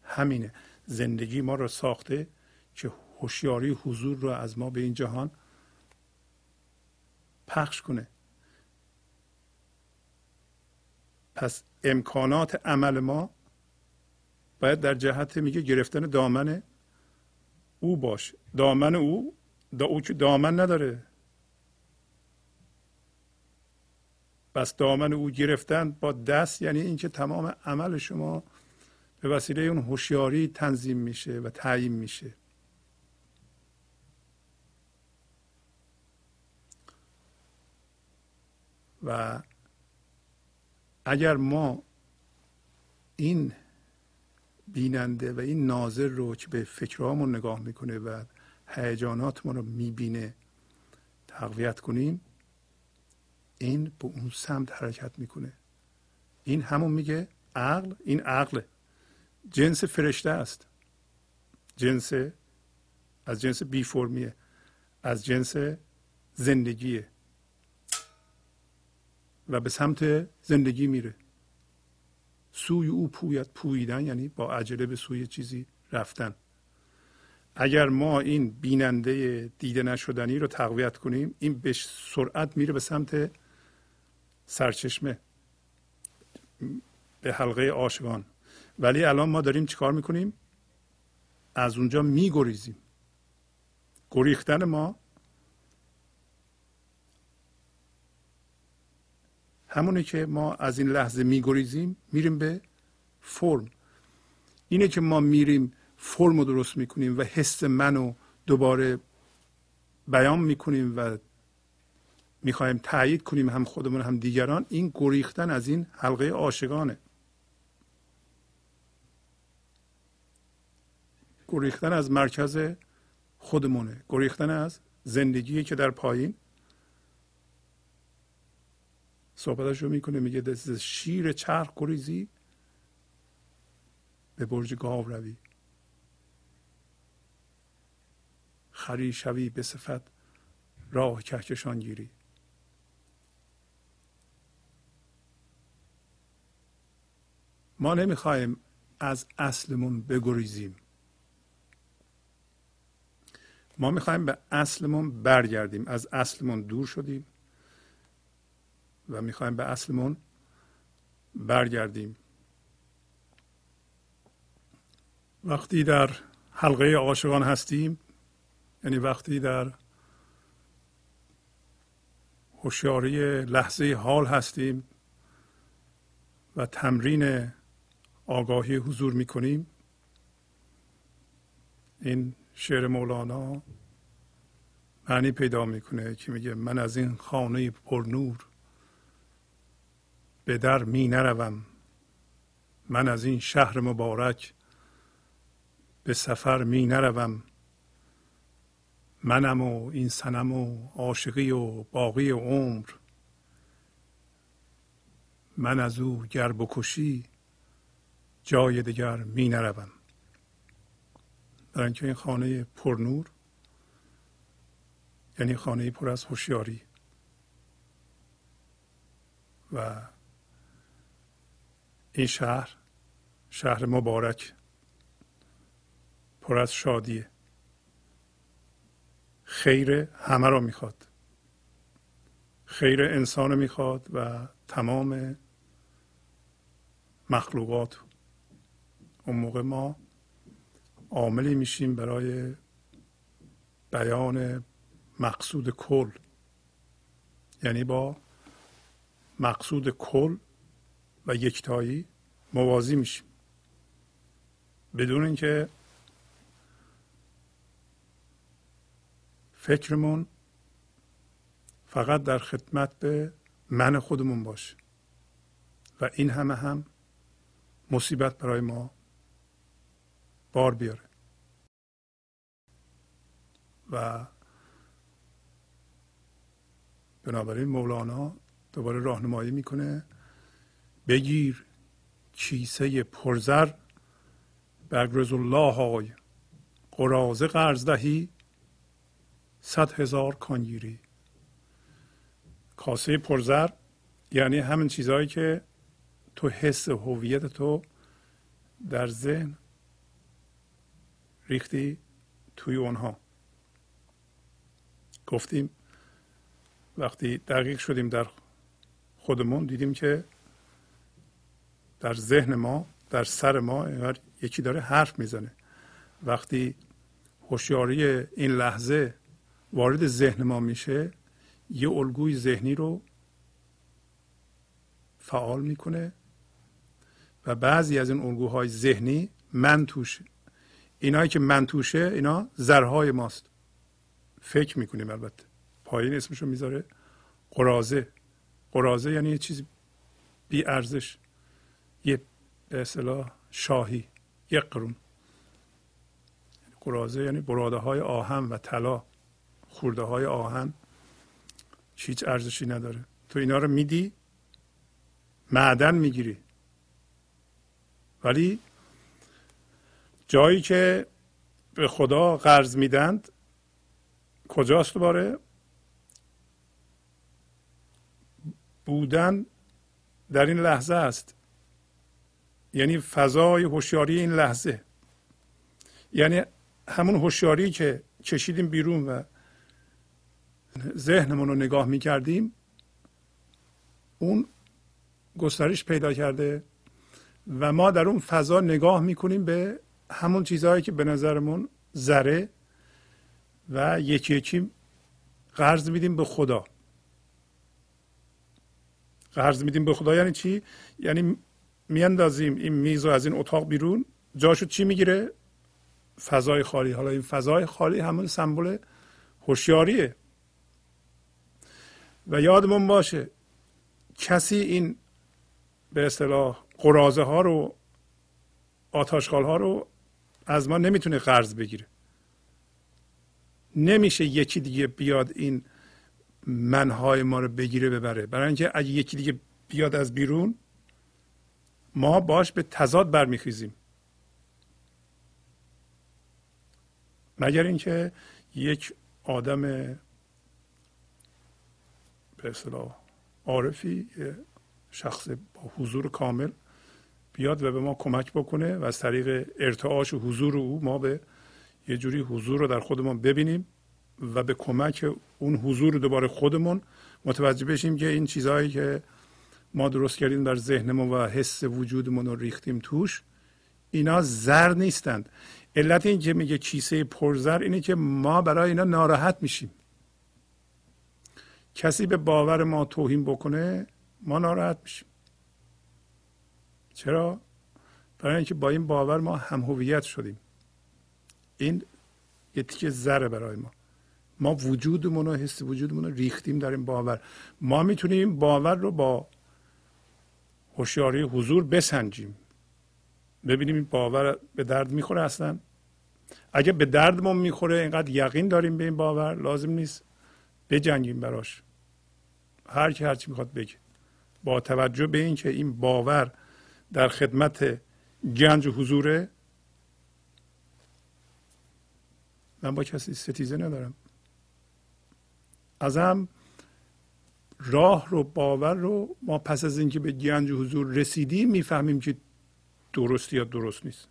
همینه. زندگی ما رو ساخته که هوشیاری حضور رو از ما به این جهان پخش کنه. پس امکانات عمل ما باید در جهت میگه گرفتن دامن او باشه دامن او دا او که دامن نداره. پس دامن او گرفتن با دست یعنی اینکه تمام عمل شما به وسیله اون هوشیاری تنظیم میشه و تعیین میشه. و اگر ما این بیننده و این ناظر رو که به فکرهامون نگاه می‌کنه و هیجانات ما رو می‌بینه تقویت کنیم این به اون سمت حرکت می‌کنه. این همون میگه عقل این عقل جنس فرشته است. جنس از جنس بی فرمیه از جنس زندگیه. و به سمت زندگی میره. سوی او پوید پویدن یعنی با عجله به سوی چیزی رفتن. اگر ما این بیننده دیده نشدنی رو تقویت کنیم این به سرعت میره به سمت سرچشمه به حلقه آشگان ولی الان ما داریم چیکار می‌کنیم؟ از اونجا میگریزیم. گریختن ما همونه که ما از این لحظه میگریزیم میریم به فرم. اینه که ما میریم فرم رو درست می‌کنیم و حس منو دوباره بیان می‌کنیم و می‌خوایم تایید کنیم هم خودمون هم دیگران. این گریختن از این حلقه عاشقانه. گریختن از مرکز خودمونه. گریختن از زندگی که در پایین. صحبتش رو می‌کنه میگه دست شیر چرخ گریزی به برج گاو روی. خری شوی به صفت راه کهکشان گیری. ما نمی‌خوایم از اصلمون بگریزیم. ما می‌خوایم به اصلمون برگردیم. از اصلمون دور شدیم. و می‌خوایم به اصلمون برگردیم. وقتی در حلقه عاشقان هستیم یعنی وقتی در هوشیاری لحظه حال هستیم و تمرین آگاهی حضور می‌کنیم این شعر مولانا معنی پیدا می‌کنه که میگه من از این خانه پر نور به در می نروم. من از این شهر مبارک به سفر می نروم. منم و این سنم و عاشقی و باقی عمر. من از او گر بکشی جای دیگر می نروم. برای اینکه این خانه پرنور یعنی خانه پر از هوشیاری. و این شهر شهر مبارک پر از شادیه. خیر همه را می‌خواد. خیر انسان رو می‌خواد و تمام مخلوقات. اون موقع ما عاملی میشیم برای بیان مقصود کل. یعنی با مقصود کل و یکتایی موازی میشیم. بدون اینکه فکرمون فقط در خدمت به من خودمون باشه و این همه هم مصیبت برای ما بار بیاره. و بنابراین مولانا دوباره راهنمایی می‌کنه. بگیر کیسه پرزر برگرز الله های قرازه قرض دهی صد هزار کانگیری کاسه پرزر یعنی همین چیزهایی که تو حس هویت تو در ذهن ریختی توی اونها. گفتیم وقتی دقیق شدیم در خودمون دیدیم که در ذهن ما در سر ما یکی داره حرف می‌زنه. وقتی هوشیاری این لحظه وارد ذهن ما میشه یه الگوی ذهنی رو فعال می‌کنه و بعضی از این الگوهای ذهنی من توشه اینایی که من توشه اینا زرهای ماست. فکر می‌کنیم البته. پایین اسمشو می‌ذاره قرازه قرازه یعنی یه چیز بی ارزش یه به اصطلاح شاهی یک قرون. قرازه یعنی براده های آهن و طلا خورده های آهن. هیچ ارزشی نداره. تو اینا رو میدی معدن می‌گیری. ولی جایی که به خدا قرض میدند کجاست دوباره؟ بودن در این لحظه است. یعنی فضای هوشیاری این لحظه. یعنی همون هوشیاری که کشیدیم بیرون و ذهنمون رو نگاه می‌کردیم اون گسترش پیدا کرده و ما در اون فضا نگاه می‌کنیم به همون چیزهایی که به نظرمون ذره و یکی یکی قرض میدیم به خدا. قرض میدیم به خدا یعنی چی؟ یعنی میاندازیم این میز رو از این اتاق بیرون. جاشو چی می‌گیره؟ فضای خالی. حالا این فضای خالی همون سمبل هوشیاریه. و یادمون باشه کسی این به اصطلاح قرازه ها رو آتاشخال ها رو از ما نمی‌تونه قرض بگیره. نمیشه یکی دیگه بیاد این منهای ما رو بگیره ببره. برای اینکه اگه یکی دیگه بیاد از بیرون ما باش به تضاد برمیخیزیم. مگر اینکه یک آدم به اصطلاح عارفی شخص با حضور کامل بیاد و به ما کمک بکنه و از طریق ارتعاش و حضور او ما به یه جوری حضور رو در خودمون ببینیم و به کمک اون حضور دوباره خودمون متوجه بشیم که این چیزهایی که ما درست کردیم در ذهنمون و حس وجودمون رو ریختیم توش. اینا زر نیستند. علت این که میگه کیسه پرزر اینه که ما برای اینا ناراحت میشیم. کسی به باور ما توهین بکنه ما ناراحت میشیم. چرا؟ برای اینکه با این باور ما هم هویت شدیم. این یه تیکه زره برای ما. ما وجودمون و حس وجودمون رو ریختیم در این باور. ما می‌تونیم این باور رو با هوشیاری حضور بسنجیم. ببینیم این باور به درد می‌خوره اصلا. اگه به دردمون می‌خوره اینقدر یقین داریم به این باور لازم نیست. بجنگیم براش. هر کی هرچی می‌خواد بگه. با توجه به اینکه این باور در خدمت گنج حضوره من با کسی ستیزه ندارم. ازم راه رو باور رو ما پس از اینکه به گنج و حضور رسیدیم می‌فهمیم که درست یا درست نیست.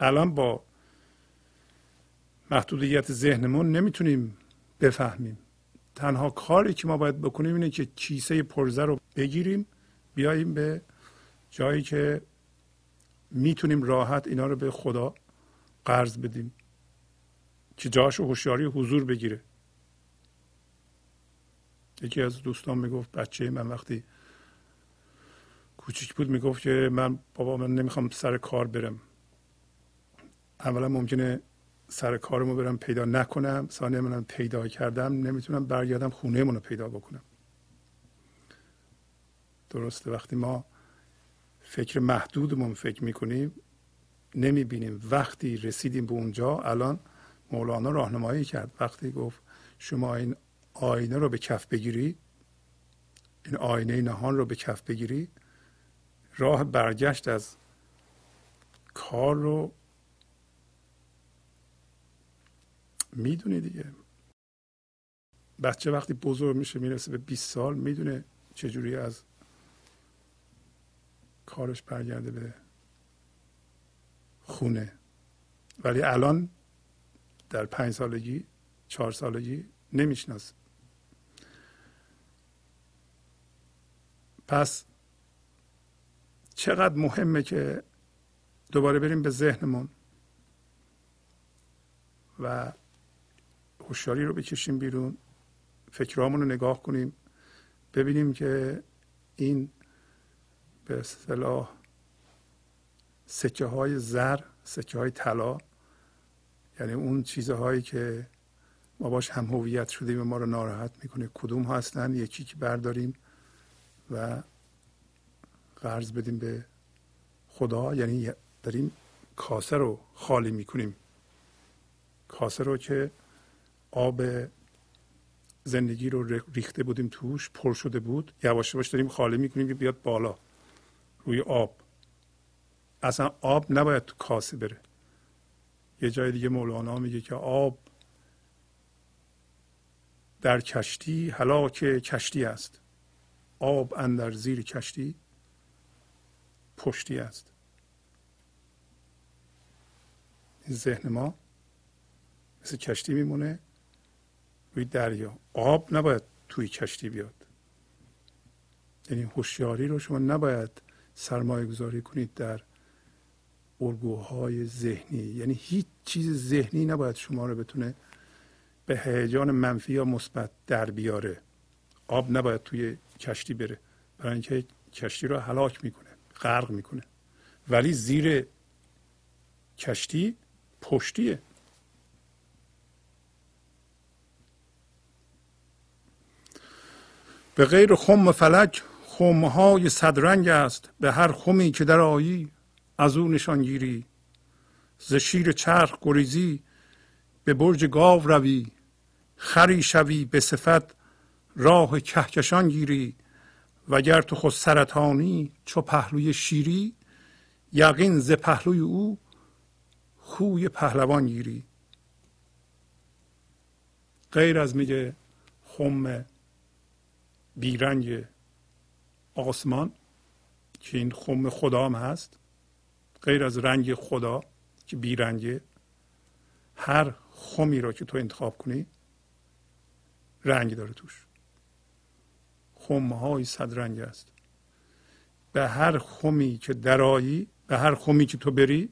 الان با محدودیت ذهنمون نمی‌تونیم بفهمیم. تنها کاری که ما باید بکنیم اینه که کیسه پرزه رو بگیریم بیاییم به جایی که می‌تونیم راحت اینا رو به خدا قرض بدیم. که جاش هوشیاری حضور بگیره. یکی از دوستان می‌گفت بچه من وقتی کوچیک بود می‌گفت که من بابا من نمی‌خوام سر کار برم. اولا ممکنه سر کارمو برم پیدا نکنم ثانیا من پیدا کردم نمی‌تونم برگردم خونه رو پیدا بکنم. درسته وقتی ما فکر محدودمون فکر می‌کنیم نمی‌بینیم. وقتی رسیدیم به اونجا الان مولانا راهنمایی کرد. وقتی گفت شما این آینه رو به کف بگیری این آینه نهان رو به کف بگیری راه برگشت از کار رو می‌دونی دیگه. بچه وقتی بزرگ میشه می‌رسه به 20 سال می‌دونه چجوری از کارش برگرده به خونه. ولی الان در پنج سالگی چهار سالگی نمی‌شناسه پس چقدر مهمه که دوباره بریم به ذهنمون و هوشیاری رو بکشیم بیرون فکرامون رو نگاه کنیم ببینیم که این به اصطلاح سکه های زر سکه های طلا یعنی اون چیزهایی که ما باش هم هویت شدیم و ما رو ناراحت می‌کنه کدوم هستن؟ یکی که برداریم. و قرض بدیم به خدا. یعنی داریم کاسه رو خالی می‌کنیم. کاسه رو که آب زندگی رو ریخته بودیم توش پر شده بود. یواش یواش داریم خالی می‌کنیم که بیاد بالا روی آب. اصلا آب نباید تو کاسه بره. یه جای دیگه مولانا میگه که آب در کشتی هلاک کشتی است. آب اندر زیر کشتی پشتی است. این ذهن ما مثل کشتی میمونه روی دریا. آب نباید توی کشتی بیاد. یعنی هوشیاری رو شما نباید سرمایه گذاری کنید در الگوهای ذهنی. یعنی هیچ چیز ذهنی نباید شما رو بتونه به هیجان منفی یا مثبت در بیاره. آب نباید توی کشتی بره برای اینکه کشتی رو هلاک می‌کنه غرق می‌کنه. ولی زیر کشتی پشتیه. به غیر خم فلک های صدرنگ است. به هر خمی که در آیی از او نشان گیری. ز شیر چرخ گریزی به برج گاو روی. خری شوی به صفت راه کهکشان گیری وگر تو خود سرطانی چو پهلوی شیری یقین ز پهلوی او خوی پهلوان گیری. غیر از میگه خم بیرنگ آسمان که این خم خدا هم هست غیر از رنگ خدا که بیرنگه هر خمی را که تو انتخاب کنی رنگ داره توش. های صد رنگ است. به هر خمی که درایی به هر خمی که تو بری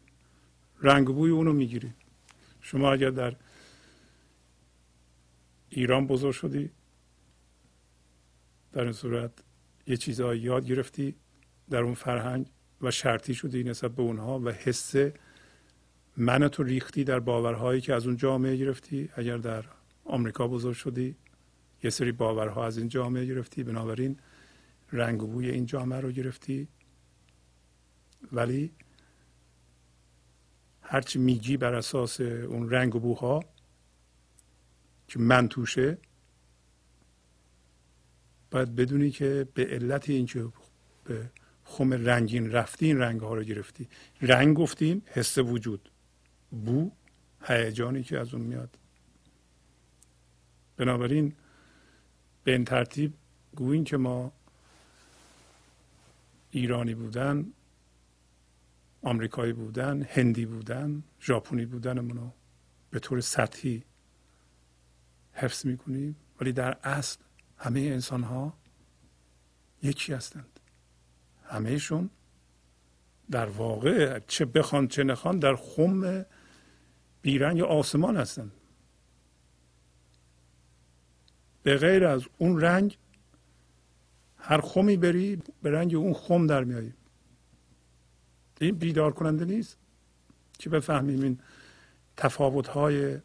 رنگ بوی اونو می‌گیری. شما اگر در ایران بزرگ شدی در این صورت یه چیزهایی یاد گرفتی در اون فرهنگ و شرطی شدی نسبت به اونها و حس من تو ریختی در باورهایی که از اون جامعه گرفتی. اگر در آمریکا بزرگ شدی یه سری باورها از این جامعه گرفتی بنابراین رنگ و بوی این جامعه رو گرفتی. ولی هرچی میگی بر اساس اون رنگ و بوها که من توشه باید بدونی که به علت اینکه به خم رنگین رفتی این رنگ ها رو گرفتی. رنگ گفتیم حس وجود. بو هیجانی که از اون میاد. بنابراین به این ترتیب گوییم که ما ایرانی بودن آمریکایی بودن هندی بودن ژاپنی بودنمون رو به طور سطحی حفظ می‌کنیم. ولی در اصل همه انسان ها یکی هستند. همهشون در واقع چه بخوان چه نخوان در خم بیرنگ آسمان هستند. به غیر از اون رنگ هر خمی بری به رنگ اون خم در میایی این بیدار کننده نیست که بفهمیم این تفاوت های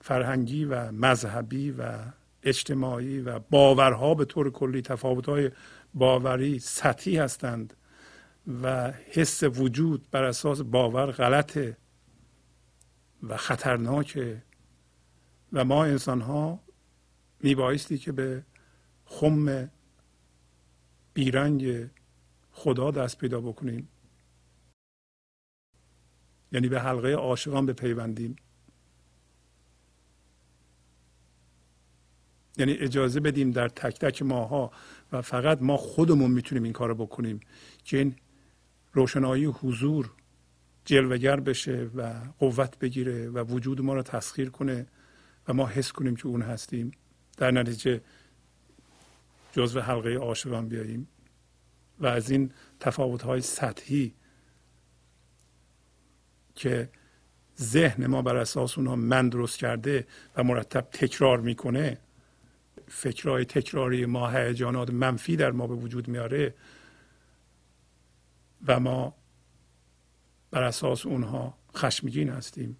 فرهنگی و مذهبی و اجتماعی و باورها به طور کلی تفاوت های باوری سطحی هستند و حس وجود بر اساس باور غلطه و خطرناکه و ما انسان ها میبایستی که به خم بیرنگ خدا دست پیدا بکنیم. یعنی به حلقه عاشقان بپیوندیم. یعنی اجازه بدیم در تک تک ماها و فقط ما خودمون می‌تونیم این کارو بکنیم که این روشنایی حضور جلوگر بشه و قوت بگیره و وجود ما رو تسخیر کنه و ما حس کنیم که اون هستیم. در نتیجه جزو حلقه عاشقان بیاییم و از این تفاوت سطحی که ذهن ما بر اساس اونها من درست کرده و مرتب تکرار می‌کنه فکرهای تکراری ما هیجانات منفی در ما به وجود میاره و ما بر اساس اونها خشمگین هستیم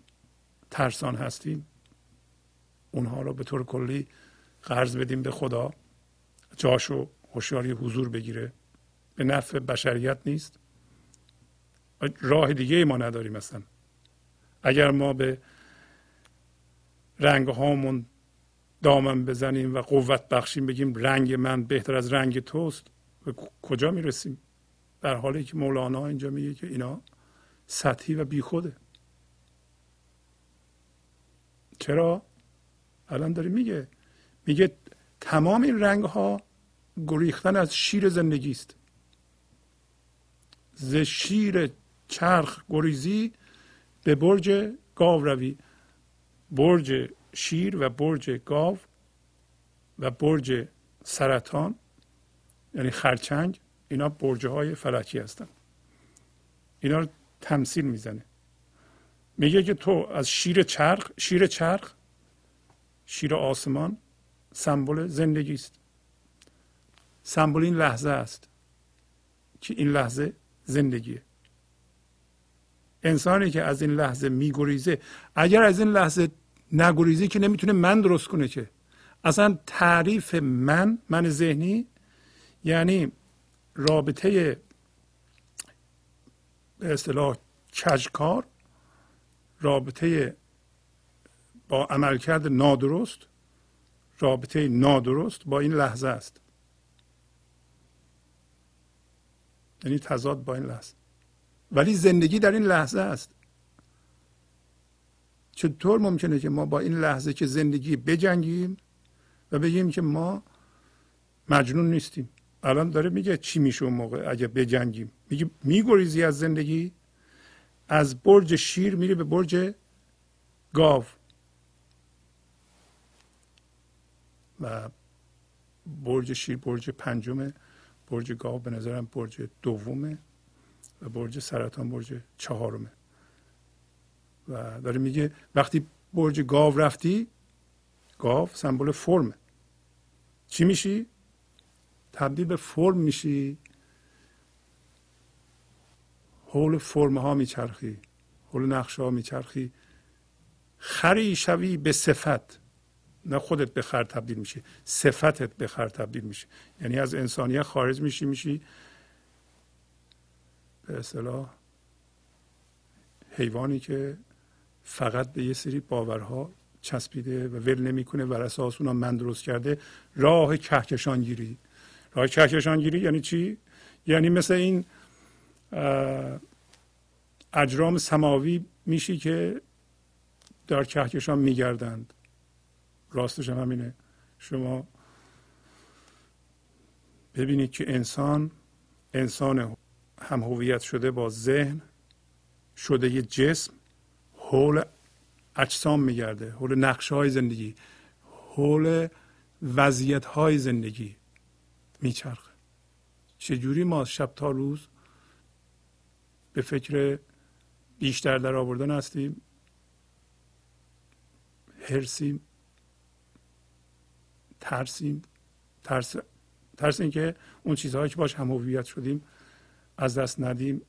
ترسان هستیم. اونها رو به طور کلی قرض بدیم به خدا. جاشو هوشیاری حضور بگیره. به نفع بشریت نیست. راه دیگه ما نداریم مثلا اگر ما به رنگ هامون دامن بزنیم و قوت بخشیم بگیم رنگ من بهتر از رنگ توست و کجا می‌رسیم؟ در حالی که مولانا اینجا میگه که اینا سطحی و بیخوده. چرا؟ الان داره میگه میگه تمام این رنگ ها گریختن از شیر زندگی است. ز شیر چرخ گریزی به برج گاو روی. برج شیر و برج گاو و برج سرطان یعنی خرچنگ اینا برج های فلکی هستند اینا تمثیل می‌زنه. میگه که تو از شیر چرخ شیر چرخ شیر آسمان سمبل زندگی است. سمبل این لحظه است که این لحظه زندگیه. انسانی که از این لحظه میگریزه اگر از این لحظه نگریزه که نمی‌تونه من درست کنه که. اصلا تعریف من من ذهنی یعنی رابطه به اصطلاح کجکار رابطه با عملکرد نادرست رابطه نادرست با این لحظه است. یعنی تضاد با این لحظه. ولی زندگی در این لحظه است. چطور ممکنه که ما با این لحظه که زندگی بجنگیم و بگیم که ما مجنون نیستیم؟ الان داره میگه چی میشه اون موقع اگه بجنگیم؟ میگه میگریزی از زندگی از برج شیر میری به برج گاو. و برج شیر برج پنجمه برج گاو به نظرم برج دومه و برج سرطان برج چهارمه. و داره میگه وقتی برج گاو رفتی گاو سمبل فرمه. چی میشی؟ تبدیل به فرم میشی. حول فرم ها میچرخی حول نقش ها میچرخی. خری شوی به صفت. نه خودت به خر تبدیل میشه صفتت به خر تبدیل میشه یعنی از انسانیت خارج میشی میشی به اصطلاح حیوانی که فقط به یه سری باورها چسبیده و ول نمی‌کنه و اساس اونا من درست کرده راه کهکشانگیری. راه کهکشانگیری یعنی چی؟ یعنی مثل این اجرام سماوی میشی که در کهکشان میگردند. راستش هم همینه. شما ببینید که انسان انسان هم هویت شده با ذهن شده یه جسم حول اجسام میگرده حول نقشه های زندگی حول وضعیت های زندگی میچرخه. چجوری ما شب تا روز به فکر بیشتر در آوردن هستیم؟ هرسیم ترسیم ترس ترس اینکه اون چیزهایی که باش هم هویت شدیم از دست ندیم.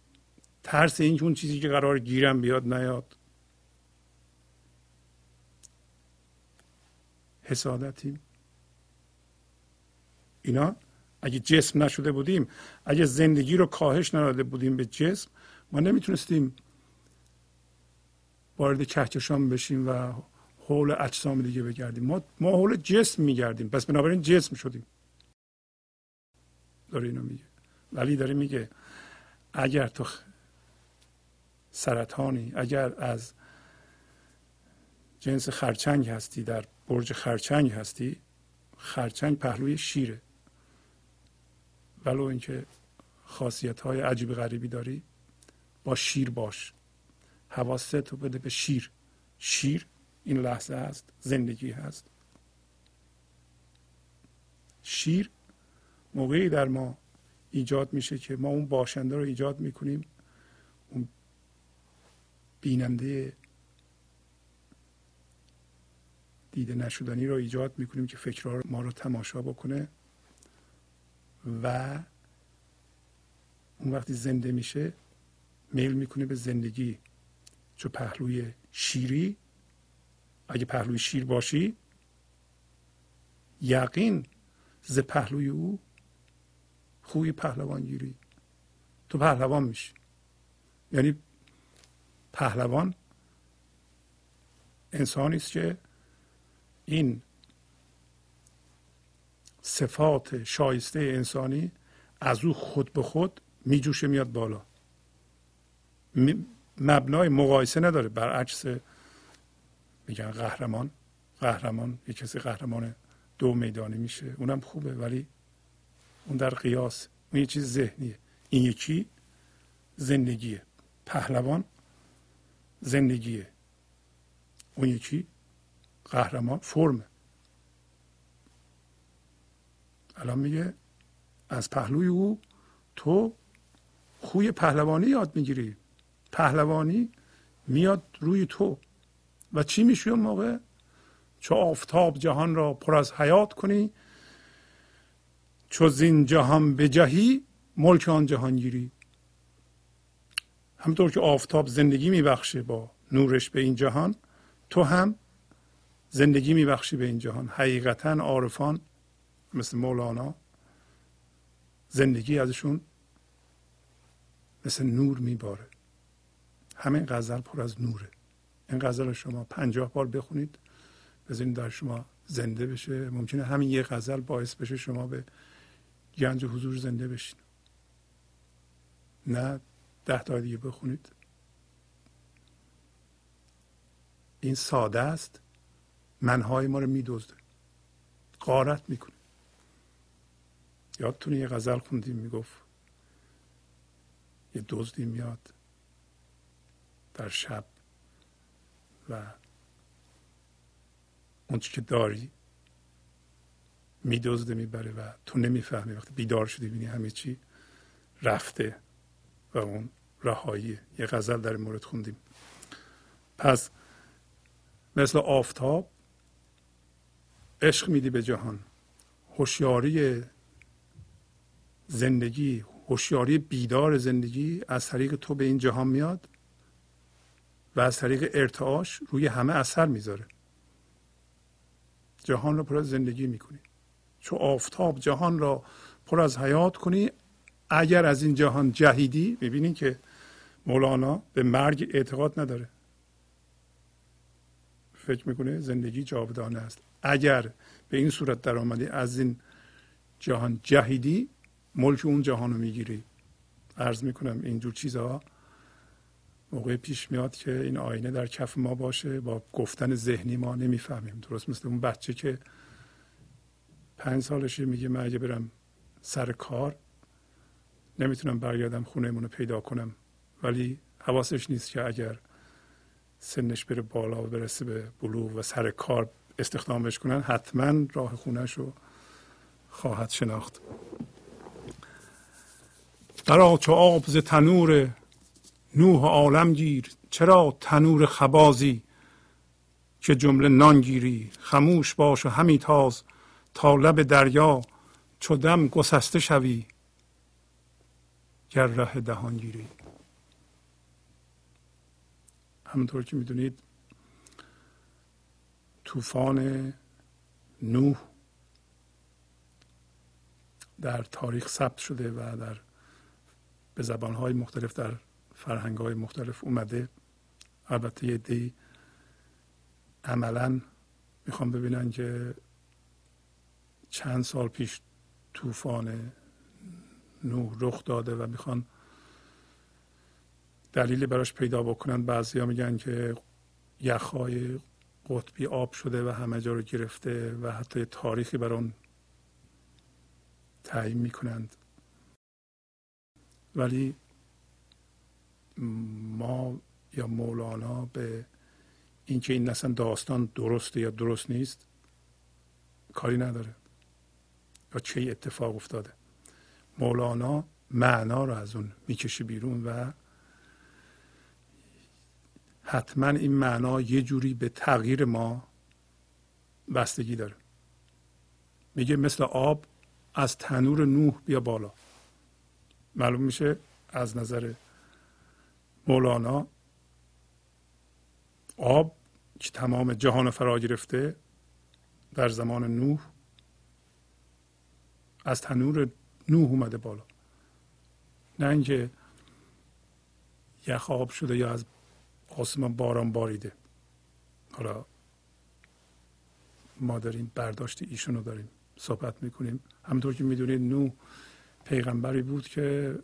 ترس اینکه اون چیزی که قرار گیرم بیاد نیاد. حسادتیم. اینا اگه جسم نشده بودیم اگه زندگی رو کاهش نداده بودیم به جسم ما نمی‌تونستیم وارد کهکشان بشیم و حول اجسام دیگه بگردیم. ما ما حول جسم میگردیم. پس بنابراین جسم شدیم. داره اینو میگه. ولی داره میگه اگر تو سرطانی اگر از جنس خرچنگ هستی در برج خرچنگ هستی خرچنگ پهلوی شیره. ولو اینکه خاصیت های عجیب غریبی داری با شیر باش. حواست رو بده به شیر. شیر این لحظه هست زندگی هست. شیر موقعی در ما ایجاد میشه که ما اون باشنده رو ایجاد می‌کنیم. اون بیننده دیده نشدنی رو ایجاد می‌کنیم که فکرها ما رو تماشا بکنه و اون وقتی زنده میشه میل می‌کنه به زندگی. چو پهلوی شیری اگه پهلوی شیر باشی یقین ز پهلوی او خوی پهلوان گیری. تو پهلوان میشی. یعنی پهلوان انسانی است که این صفات شایسته انسانی از او خود به خود میجوشه میاد بالا. مبنای مقایسه نداره برعکس میگن قهرمان. قهرمان یه کسی قهرمان دو میدانی میشه. اونم خوبه ولی اون در قیاس اون یه چیز ذهنیه. این یکی زندگیه. پهلوان زندگیه. اون یکی قهرمان فرمه. الان میگه از پهلوی او تو خوی پهلوانی یاد می‌گیری. پهلوانی میاد روی تو. و چی میشی اون موقع؟ چو آفتاب جهان را پر از حیات کنی چو زین جهان بجهی ملک آن جهان گیری. همطور که آفتاب زندگی میبخشه با نورش به این جهان تو هم زندگی میبخشی به این جهان. حقیقتا عارفان مثل مولانا زندگی ازشون مثل نور میباره. همین غزل پر از نوره. این غزل رو شما پنجاه بار بخونید بذارین در شما زنده بشه. ممکنه همین یه غزل باعث بشه شما به گنج حضور زنده بشین. نه ده تا دیگه بخونید. این ساده است. منهای ما رو میدزده. قارت می‌کنه. یادتونه یه غزل خوندیم می‌گفت یه دزدی میاد در شب. و اون که داری میدزده می‌بره و تو نمی‌فهمی وقتی بیدار شدی بینی همه چی رفته و اون رهایی. یه غزل در این مورد خوندیم. پس مثل آفتاب عشق میدی به جهان. هوشیاری زندگی هوشیاری بیدار زندگی از طریق تو به این جهان میاد. و از طریق ارتعاش روی همه اثر می‌ذاره. جهان رو پر از زندگی می‌کنی. چو آفتاب جهان را پر از حیات کنی اگر از این جهان جهیدی ببینید که مولانا به مرگ اعتقاد نداره. فکر می‌کنه زندگی جاودانه است. اگر به این صورت در آمدی از این جهان جهیدی ملک اون جهان رو می‌گیری. عرض می‌کنم اینجور چیزها موقع پیش میاد که این آینه در کف ما باشه با گفتن ذهنی ما نمی‌فهمیم. درست مثل اون بچه که پنج سالشه میگه من اگه برم سر کار نمی‌تونم برگردم خونه رو پیدا کنم. ولی حواسش نیست که اگر سنش بره بالا و برسه به بلوغ و سر کار استخدامش کنن حتما راه خونش رو خواهد شناخت. در چو آب ز تنور نوح عالم گیر چرا تنور خبازی؟ که جمله نان گیری خموش باش و همی تاز تا لب دریا چو دم گسسته شوی. گر ره دهان گیری. همونطور که می‌دونید طوفان نوح در تاریخ ثبت شده و در به زبانهای مختلف در فرهنگ های مختلف اومده. البته یه دی عملا می‌خوام ببینن که چند سال پیش طوفان نوح رخ داده و می‌خوان دلیلی براش پیدا بکنن. بعضی ها میگن که یخهای قطبی آب شده و همه جا رو گرفته و حتی تاریخی بر اون تعیین می‌کنند. ولی ما یا مولانا به اینکه این اصلا داستان درسته یا درست نیست کاری نداره. یا چه اتفاق افتاده. مولانا معنا رو از اون می‌کشه بیرون و حتما این معنا یه جوری به تغییر ما بستگی داره. میگه مثل آب از تنور نوح بیا بالا. معلوم میشه از نظر مولانا. آب که تمام جهان فرا گرفته در زمان نوح از تنور نوح اومده بالا. نه اینکه یخ آب شده یا از آسمان باران باریده. حالا ما داریم برداشت ایشون رو داریم صحبت می‌کنیم. همونطور که می‌دونید نو پیغمبری بود که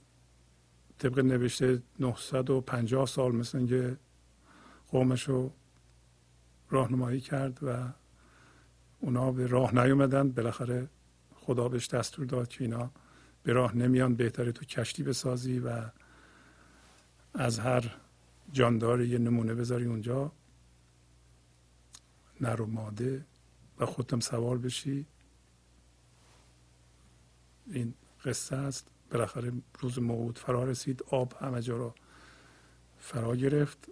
طبق نوشته 950 سال مثل اینکه قومش رو راهنمایی کرد و اونا به راه نیومدن. بالاخره خدا بهش دستور داد که اینا به راه نمیان بهتره تو کشتی بسازی و از هر جاندار یه نمونه بذاری اونجا. نر و ماده و خودتم سوار بشی. این قصه است. بالاخره روز موعود فرا رسید آب همه جا رو فرا گرفت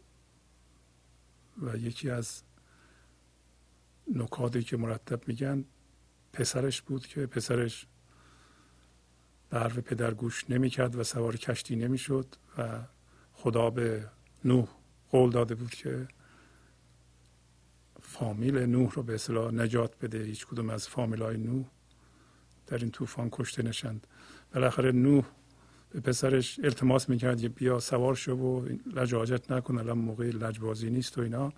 و یکی از نکاتی که مرتب میگن پسرش بود که پسرش به حرف پدر گوش نمی‌کرد و سوار کشتی نمی‌شد و خدا به نوح قول داده بود که فامیل نوح رو به اصطلاح نجات بده. هیچ کدوم از فامیل های نوح در این طوفان کشته نشند. بالاخره نوح به پسرش التماس می‌کرد که بیا سوار شو و لجاجت نکن الان موقع لجبازی نیست و اینا.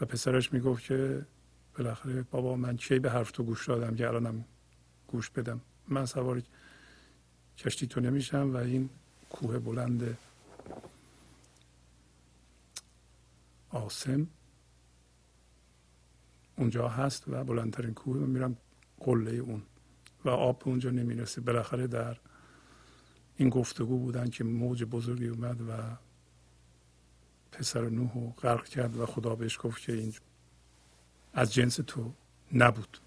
و پسرش می‌گفت که بالاخره بابا من کی به حرف تو گوش دادم که الانم گوش بدم؟ من سوار کشتی تو نمیشم و این کوه بلند آسم اونجا هست و بلندترین کوه میرم قله اون. و آب به اونجا نمی‌رسه. بالاخره در این گفتگو بودن که موج بزرگی اومد و پسر نوح غرق کرد و خدا بهش گفت که این از جنس تو نبود.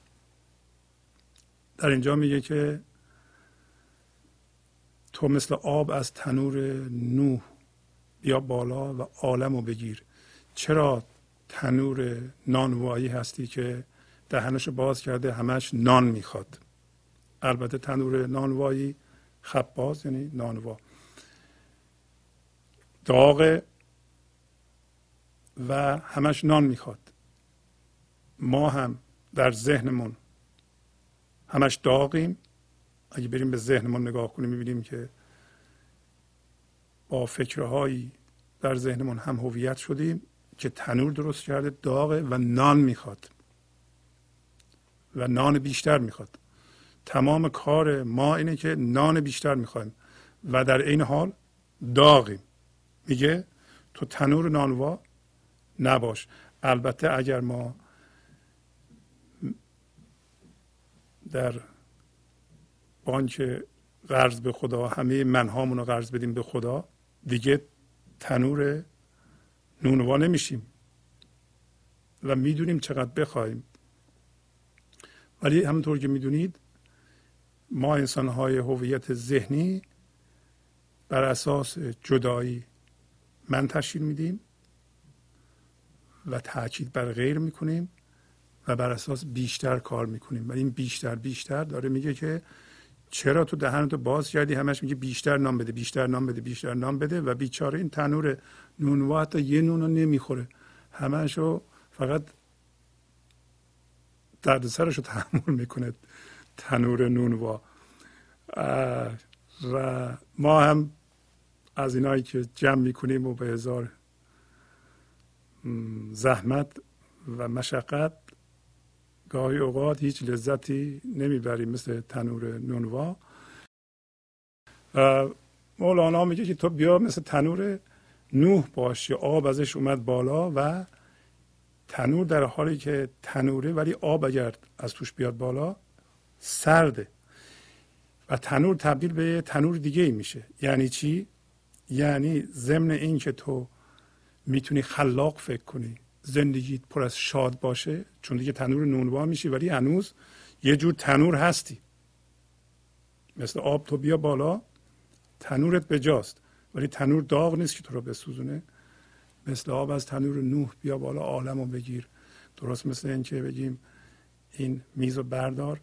در اینجا میگه که تو مثل آب از تنور نوح بیا بالا و عالم رو بگیر. چرا تنور نانوایی هستی که دهنش باز کرده همش نان می‌خواد؟ البته تنور نانوایی خباز یعنی نانوا. داغ و همش نان می‌خواد. ما هم در ذهنمون همش داغیم. اگه بریم به ذهنمون نگاه کنیم می‌بینیم که با فکرهایی در ذهنمون هم هویت شدیم که تنور درست کرده داغه و نان می‌خواد. و نان بیشتر می‌خواد. تمام کار ما اینه که نان بیشتر می‌خوایم. و در این حال داغیم. میگه تو تنور نانوا نباش. البته اگر ما در بانک قرض به خدا همه منهامون رو قرض بدیم به خدا دیگه تنور نونوا نمیشیم. و می‌دونیم چقدر بخوایم. ولی همونطور که می‌دونید ما انسان های هویت ذهنی بر اساس جدایی من تشکیل میدیم و تاکید بر غیر می‌کنیم و بر اساس بیشتر کار می‌کنیم. و این بیشتر بیشتر داره میگه که چرا تو دهنتو باز کردی همش میگه بیشتر نام بده بیشتر نام بده بیشتر نام بده و بیچاره این تنور نونوا حتی یه نون رو نمی‌خوره. همشو فقط درد سرش رو تحمل می‌کنه. تنور نونوا و ما هم از اینایی که جمع می‌کنیم و به هزار زحمت و مشقت گاهی اوقات هیچ لذتی نمی‌بریم مثل تنور نونوا مولانا میگه که تو بیا مثل تنور نوح باشی آب ازش اومد بالا و تنور در حالی که تنوره ولی آب اگر از توش بیاد بالا سرده. و تنور تبدیل به تنور دیگه ای میشه. یعنی چی؟ یعنی ضمن این که تو می‌تونی خلاق فکر کنی. زندگیت پر از شاد باشه چون دیگه تنور نونوا میشی ولی هنوز یه جور تنور هستی. مثل آب تو بیا بالا تنورت بجاست. ولی تنور داغ نیست که تو رو بسوزونه. مثل آب از تنور نوح بیا بالا عالم رو بگیر. درست مثل اینکه بگیم این میز و بردار.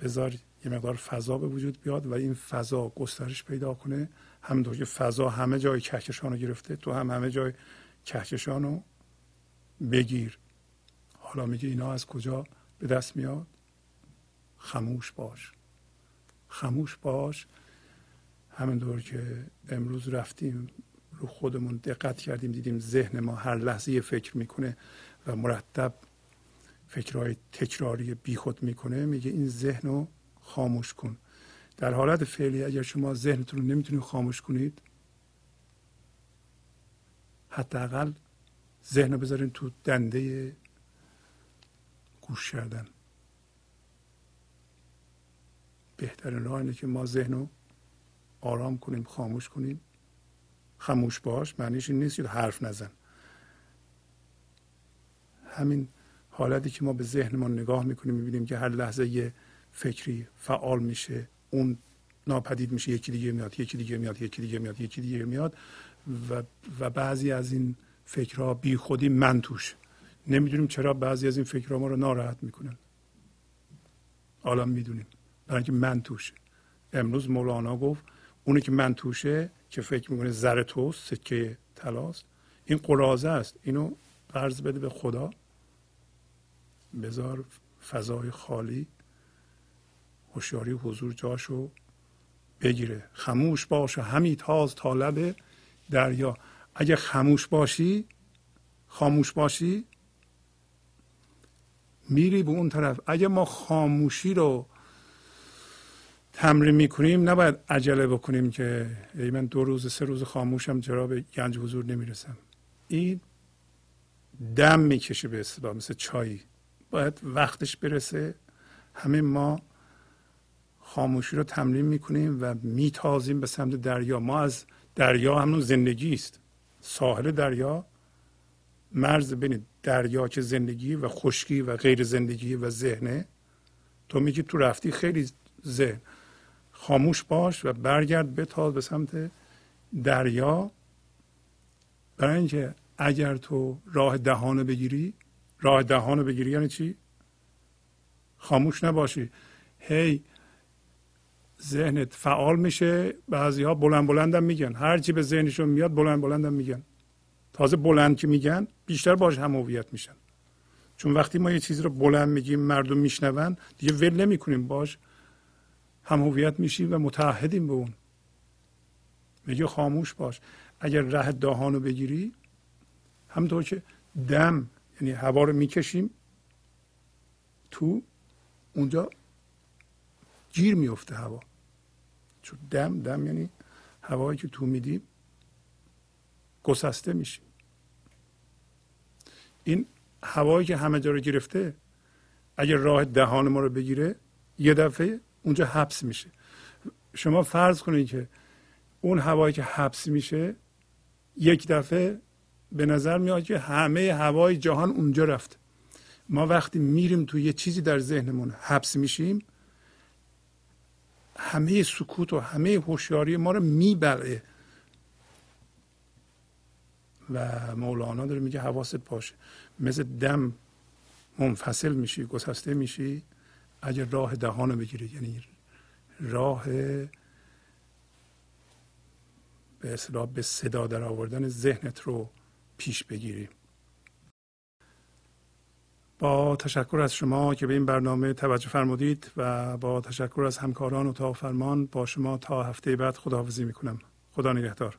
بذار یه مقدار فضا به وجود بیاد و این فضا گسترش پیدا کنه. همونطور که فضا همه جای کهکشان رو گرفته تو هم همه جای کهکشان رو بگیر. حالا میگه اینا از کجا به دست میاد؟ خموش باش. خموش باش. همینطور که امروز رفتیم رو خودمون دقت کردیم دیدیم ذهن ما هر لحظه فکر می‌کنه و مرتب فکرهای تکراری بیخود می‌کنه میگه این ذهن رو خاموش کن. در حالت فعلی اگر شما ذهنتون رو نمی‌تونید خاموش کنید حداقل ذهن رو بذارین تو دنده گوش کردن. بهترین راه اینه که ما ذهن رو آرام کنیم خاموش کنیم. خاموش باش معنیش این نیست که حرف نزن. همین حالتی که ما به ذهنمون نگاه می‌کنیم می‌بینیم که هر لحظه یه فکری فعال میشه اون ناپدید میشه یکی دیگه میاد یکی دیگه میاد یکی دیگه میاد یکی دیگه میاد و, و بعضی از این فکرها بی خودی من توش. نمی‌دونیم چرا بعضی از این فکرها ما رو ناراحت می‌کنن. حالا می‌دونیم. برای اینکه من توشه. امروز مولانا گفت اونی که من توشه که فکر می‌کنه زر توست سکه تلاست این قرازه است. اینو قرض بده به خدا. بذار فضای خالی هوشیاری حضور جاشو بگیره. خموش باشه همی تاز طالب دریا. اگه خموش باشی خاموش باشی میری به اون طرف. اگه ما خاموشی رو تمرین می‌کنیم نباید عجله بکنیم که ای من دو روز سه روز خاموشم چرا به گنج حضور نمی‌رسم؟ این دم می‌کشه به اصطلاح مثل چایی باید وقتش برسه. همه ما خاموشی رو تمرین می‌کنیم و میتازیم به سمت دریا. ما از دریا همون زندگی است. ساحل دریا مرز بین دریا که زندگی و خشکی و غیر زندگی و ذهنه. تو میگی تو رفتی خیلی ذهن. خاموش باش و برگرد بتاز به سمت دریا. برای اینکه اگر تو راه دهانو بگیری راه دهانو بگیری یعنی چی؟ خاموش نباشی. هی ذهنت فعال میشه بعضی ها بلند بلندم میگن. هر چی به ذهنشون میاد بلند بلندم میگن. تازه بلند که میگن بیشتر باش هم هویت میشن. چون وقتی ما یه چیزی رو بلند میگیم مردم میشنون دیگه ول نمی‌کنیم باش هم هویت میشیم و متحدیم به اون. میگه خاموش باش. اگر ره دهانو بگیری همطور که دم یعنی هوا رو می‌کشیم تو اونجا گیر میفته هوا. چون دم دم یعنی هوایی که تو میدیم گسسته میشیم این هوایی که همه جا رو گرفته اگر راه دهان ما رو بگیره یه دفعه اونجا حبس میشه. شما فرض کنید که اون هوایی که حبس میشه یک دفعه به نظر میاد که همه هوای جهان اونجا رفت. ما وقتی میریم تو یه چیزی در ذهنمون حبس میشیم همه سکوت و همه هوشیاری ما رو میبلعه. و مولانا داره میگه حواست باشه. مثل دم منفصل میشی گسسته میشی اگر راه دهان بگیری. یعنی راه به اصطلاح به صدا در آوردن ذهنت رو پیش بگیری با تشکر از شما که به این برنامه توجه فرمودید و با تشکر از همکاران و فرمان با شما تا هفته بعد خداحافظی می‌کنم. خدا نگهدار.